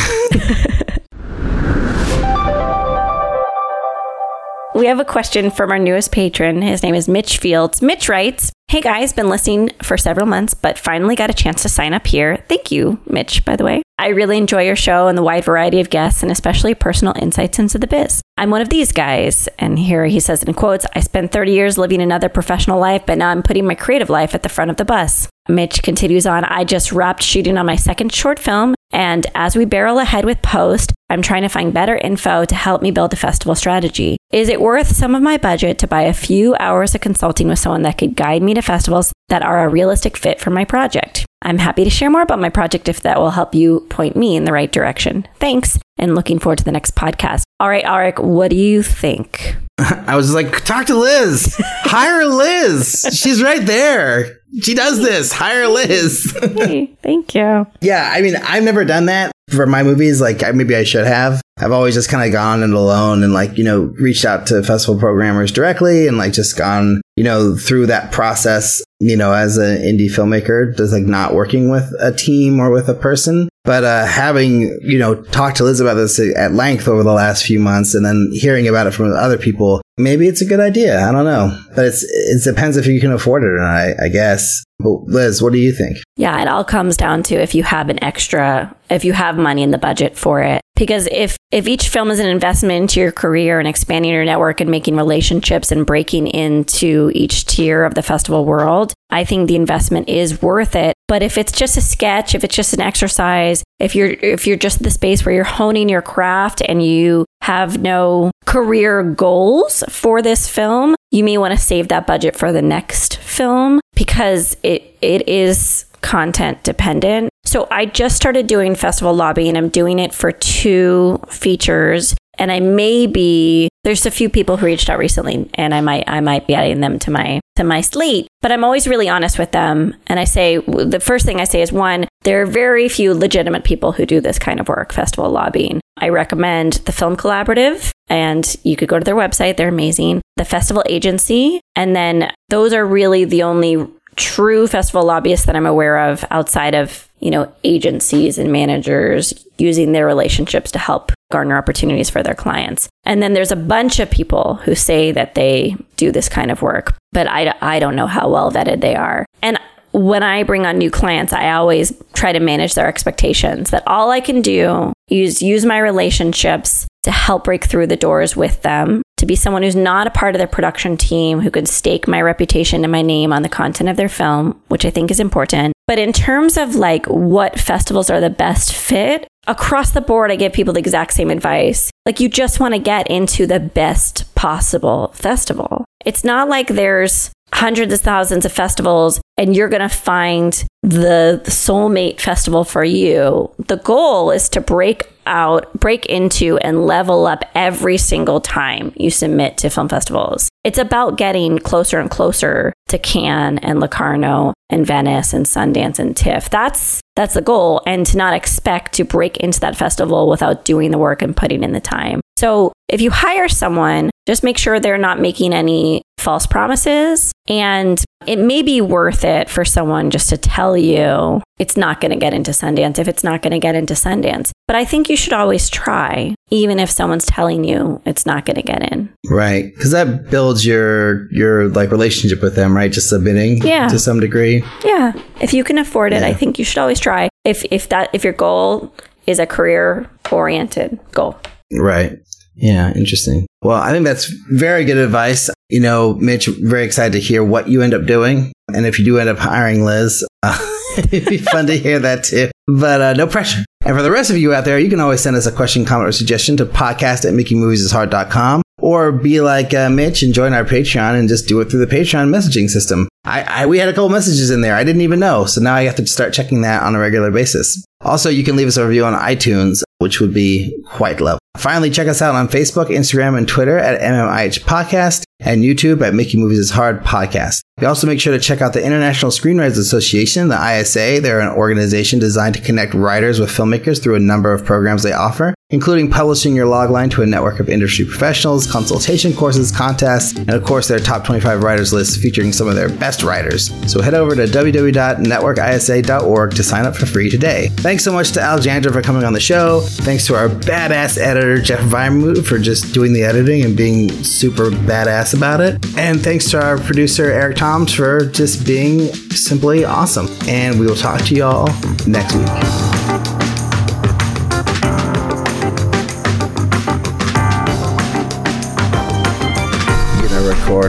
Speaker 2: We have a question from our newest patron. His name is Mitch Fields. Mitch writes, Hey guys, been listening for several months, but finally got a chance to sign up here. Thank you, Mitch, by the way. I really enjoy your show and the wide variety of guests and especially personal insights into the biz. I'm one of these guys. And here he says in quotes, I spent 30 years living another professional life, but now I'm putting my creative life at the front of the bus. Mitch continues on, I just wrapped shooting on my second short film. And as we barrel ahead with post, I'm trying to find better info to help me build a festival strategy. Is it worth some of my budget to buy a few hours of consulting with someone that could guide me to festivals that are a realistic fit for my project? I'm happy to share more about my project if that will help you point me in the right direction. Thanks, and looking forward to the next podcast. All right, Alrik, what do you think?
Speaker 1: I was like, talk to Liz. Hire Liz. She's right there. She does this. Hire Liz.
Speaker 2: hey, thank you.
Speaker 1: Yeah, I mean, I've never done that for my movies. Like, maybe I should have. I've always just kind of gone it alone and like, you know, reached out to festival programmers directly and like just gone, you know, through that process, you know, as an indie filmmaker, just like not working with a team or with a person. But uh, having, you know, talked to Liz about this at length over the last few months and then hearing about it from other people, maybe it's a good idea. I don't know. But it's it depends if you can afford it or not, I, I guess. But Liz, what do you think?
Speaker 2: Yeah, it all comes down to if you have an extra, if you have money in the budget for it. Because if if each film is an investment into your career and expanding your network and making relationships and breaking into each tier of the festival world, I think the investment is worth it. But if it's just a sketch, if it's just an exercise, if you're if you're just the space where you're honing your craft and you have no career goals for this film, you may want to save that budget for the next film because it it is content dependent. So I just started doing festival lobbying. And I'm doing it for two features. And I may be there's a few people who reached out recently and I might I might be adding them to my to my slate but I'm always really honest with them. And I say the first thing I say is one there are very few legitimate people who do this kind of work festival lobbying. I recommend the Film Collaborative and you could go to their website. They're amazing. The festival agency. And then those are really the only true festival lobbyists that I'm aware of outside of, you know, agencies and managers using their relationships to help garner opportunities for their clients. And then there's a bunch of people who say that they do this kind of work, but I, I don't know how well vetted they are. And when I bring on new clients, I always try to manage their expectations that all I can do is use my relationships to help break through the doors with them, to be someone who's not a part of their production team, who could stake my reputation and my name on the content of their film, which I think is important. But in terms of like what festivals are the best fit, across the board, I give people the exact same advice. Like, you just want to get into the best possible festival. It's not like there's hundreds of thousands of festivals and you're going to find the, soulmate festival for you. The goal is to break out, break into, and level up every single time you submit to film festivals. It's about getting closer and closer to Cannes and Locarno and Venice and Sundance and TIFF. That's that's the goal, and to not expect to break into that festival without doing the work and putting in the time. So if you hire someone, just make sure they're not making any false promises. And it may be worth it for someone just to tell you it's not going to get into Sundance if it's not going to get into Sundance. But I think you should always try, even if someone's telling you it's not going to get in.
Speaker 1: Right. Because that builds your, your like relationship with them, right? Just submitting
Speaker 2: yeah.
Speaker 1: to some degree.
Speaker 2: Yeah. If you can afford it, yeah. I think you should always try. If, if that, if your goal is a career oriented goal.
Speaker 1: Right. Yeah, interesting. Well, I think that's very good advice. You know, Mitch, very excited to hear what you end up doing. And if you do end up hiring Liz, uh, it'd be fun to hear that too. But uh, no pressure. And for the rest of you out there, you can always send us a question, comment, or suggestion to podcast at makingmoviesishard.com or be like uh, Mitch and join our Patreon and just do it through the Patreon messaging system. I, I, we had a couple messages in there I didn't even know, so now I have to start checking that on a regular basis. Also, you can leave us a review on iTunes, which would be quite lovely. Finally, check us out on Facebook, Instagram, and Twitter at MMIH Podcast and YouTube at Making Movies is Hard Podcast. We also make sure to check out the International Screenwriters Association, the ISA. They're an organization designed to connect writers with filmmakers through a number of programs they offer, including publishing your logline to a network of industry professionals, consultation courses, contests, and of course their top 25 writers list featuring some of their best writers. So head over to www.networkisa.org to sign up for free today. Thanks so much to Alexandra for coming on the show. Thanks to our badass editor, editor Jeff Weinmut for just doing the editing and being super badass about it. And thanks to our producer Eric Toms for just being simply awesome. And we will talk to y'all next week.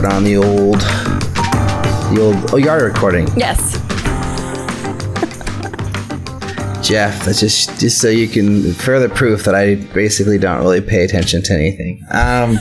Speaker 1: on the old the old oh you are recording
Speaker 2: yes
Speaker 1: Jeff. That's just just so you can further proof that I basically don't really pay attention to anything. Um,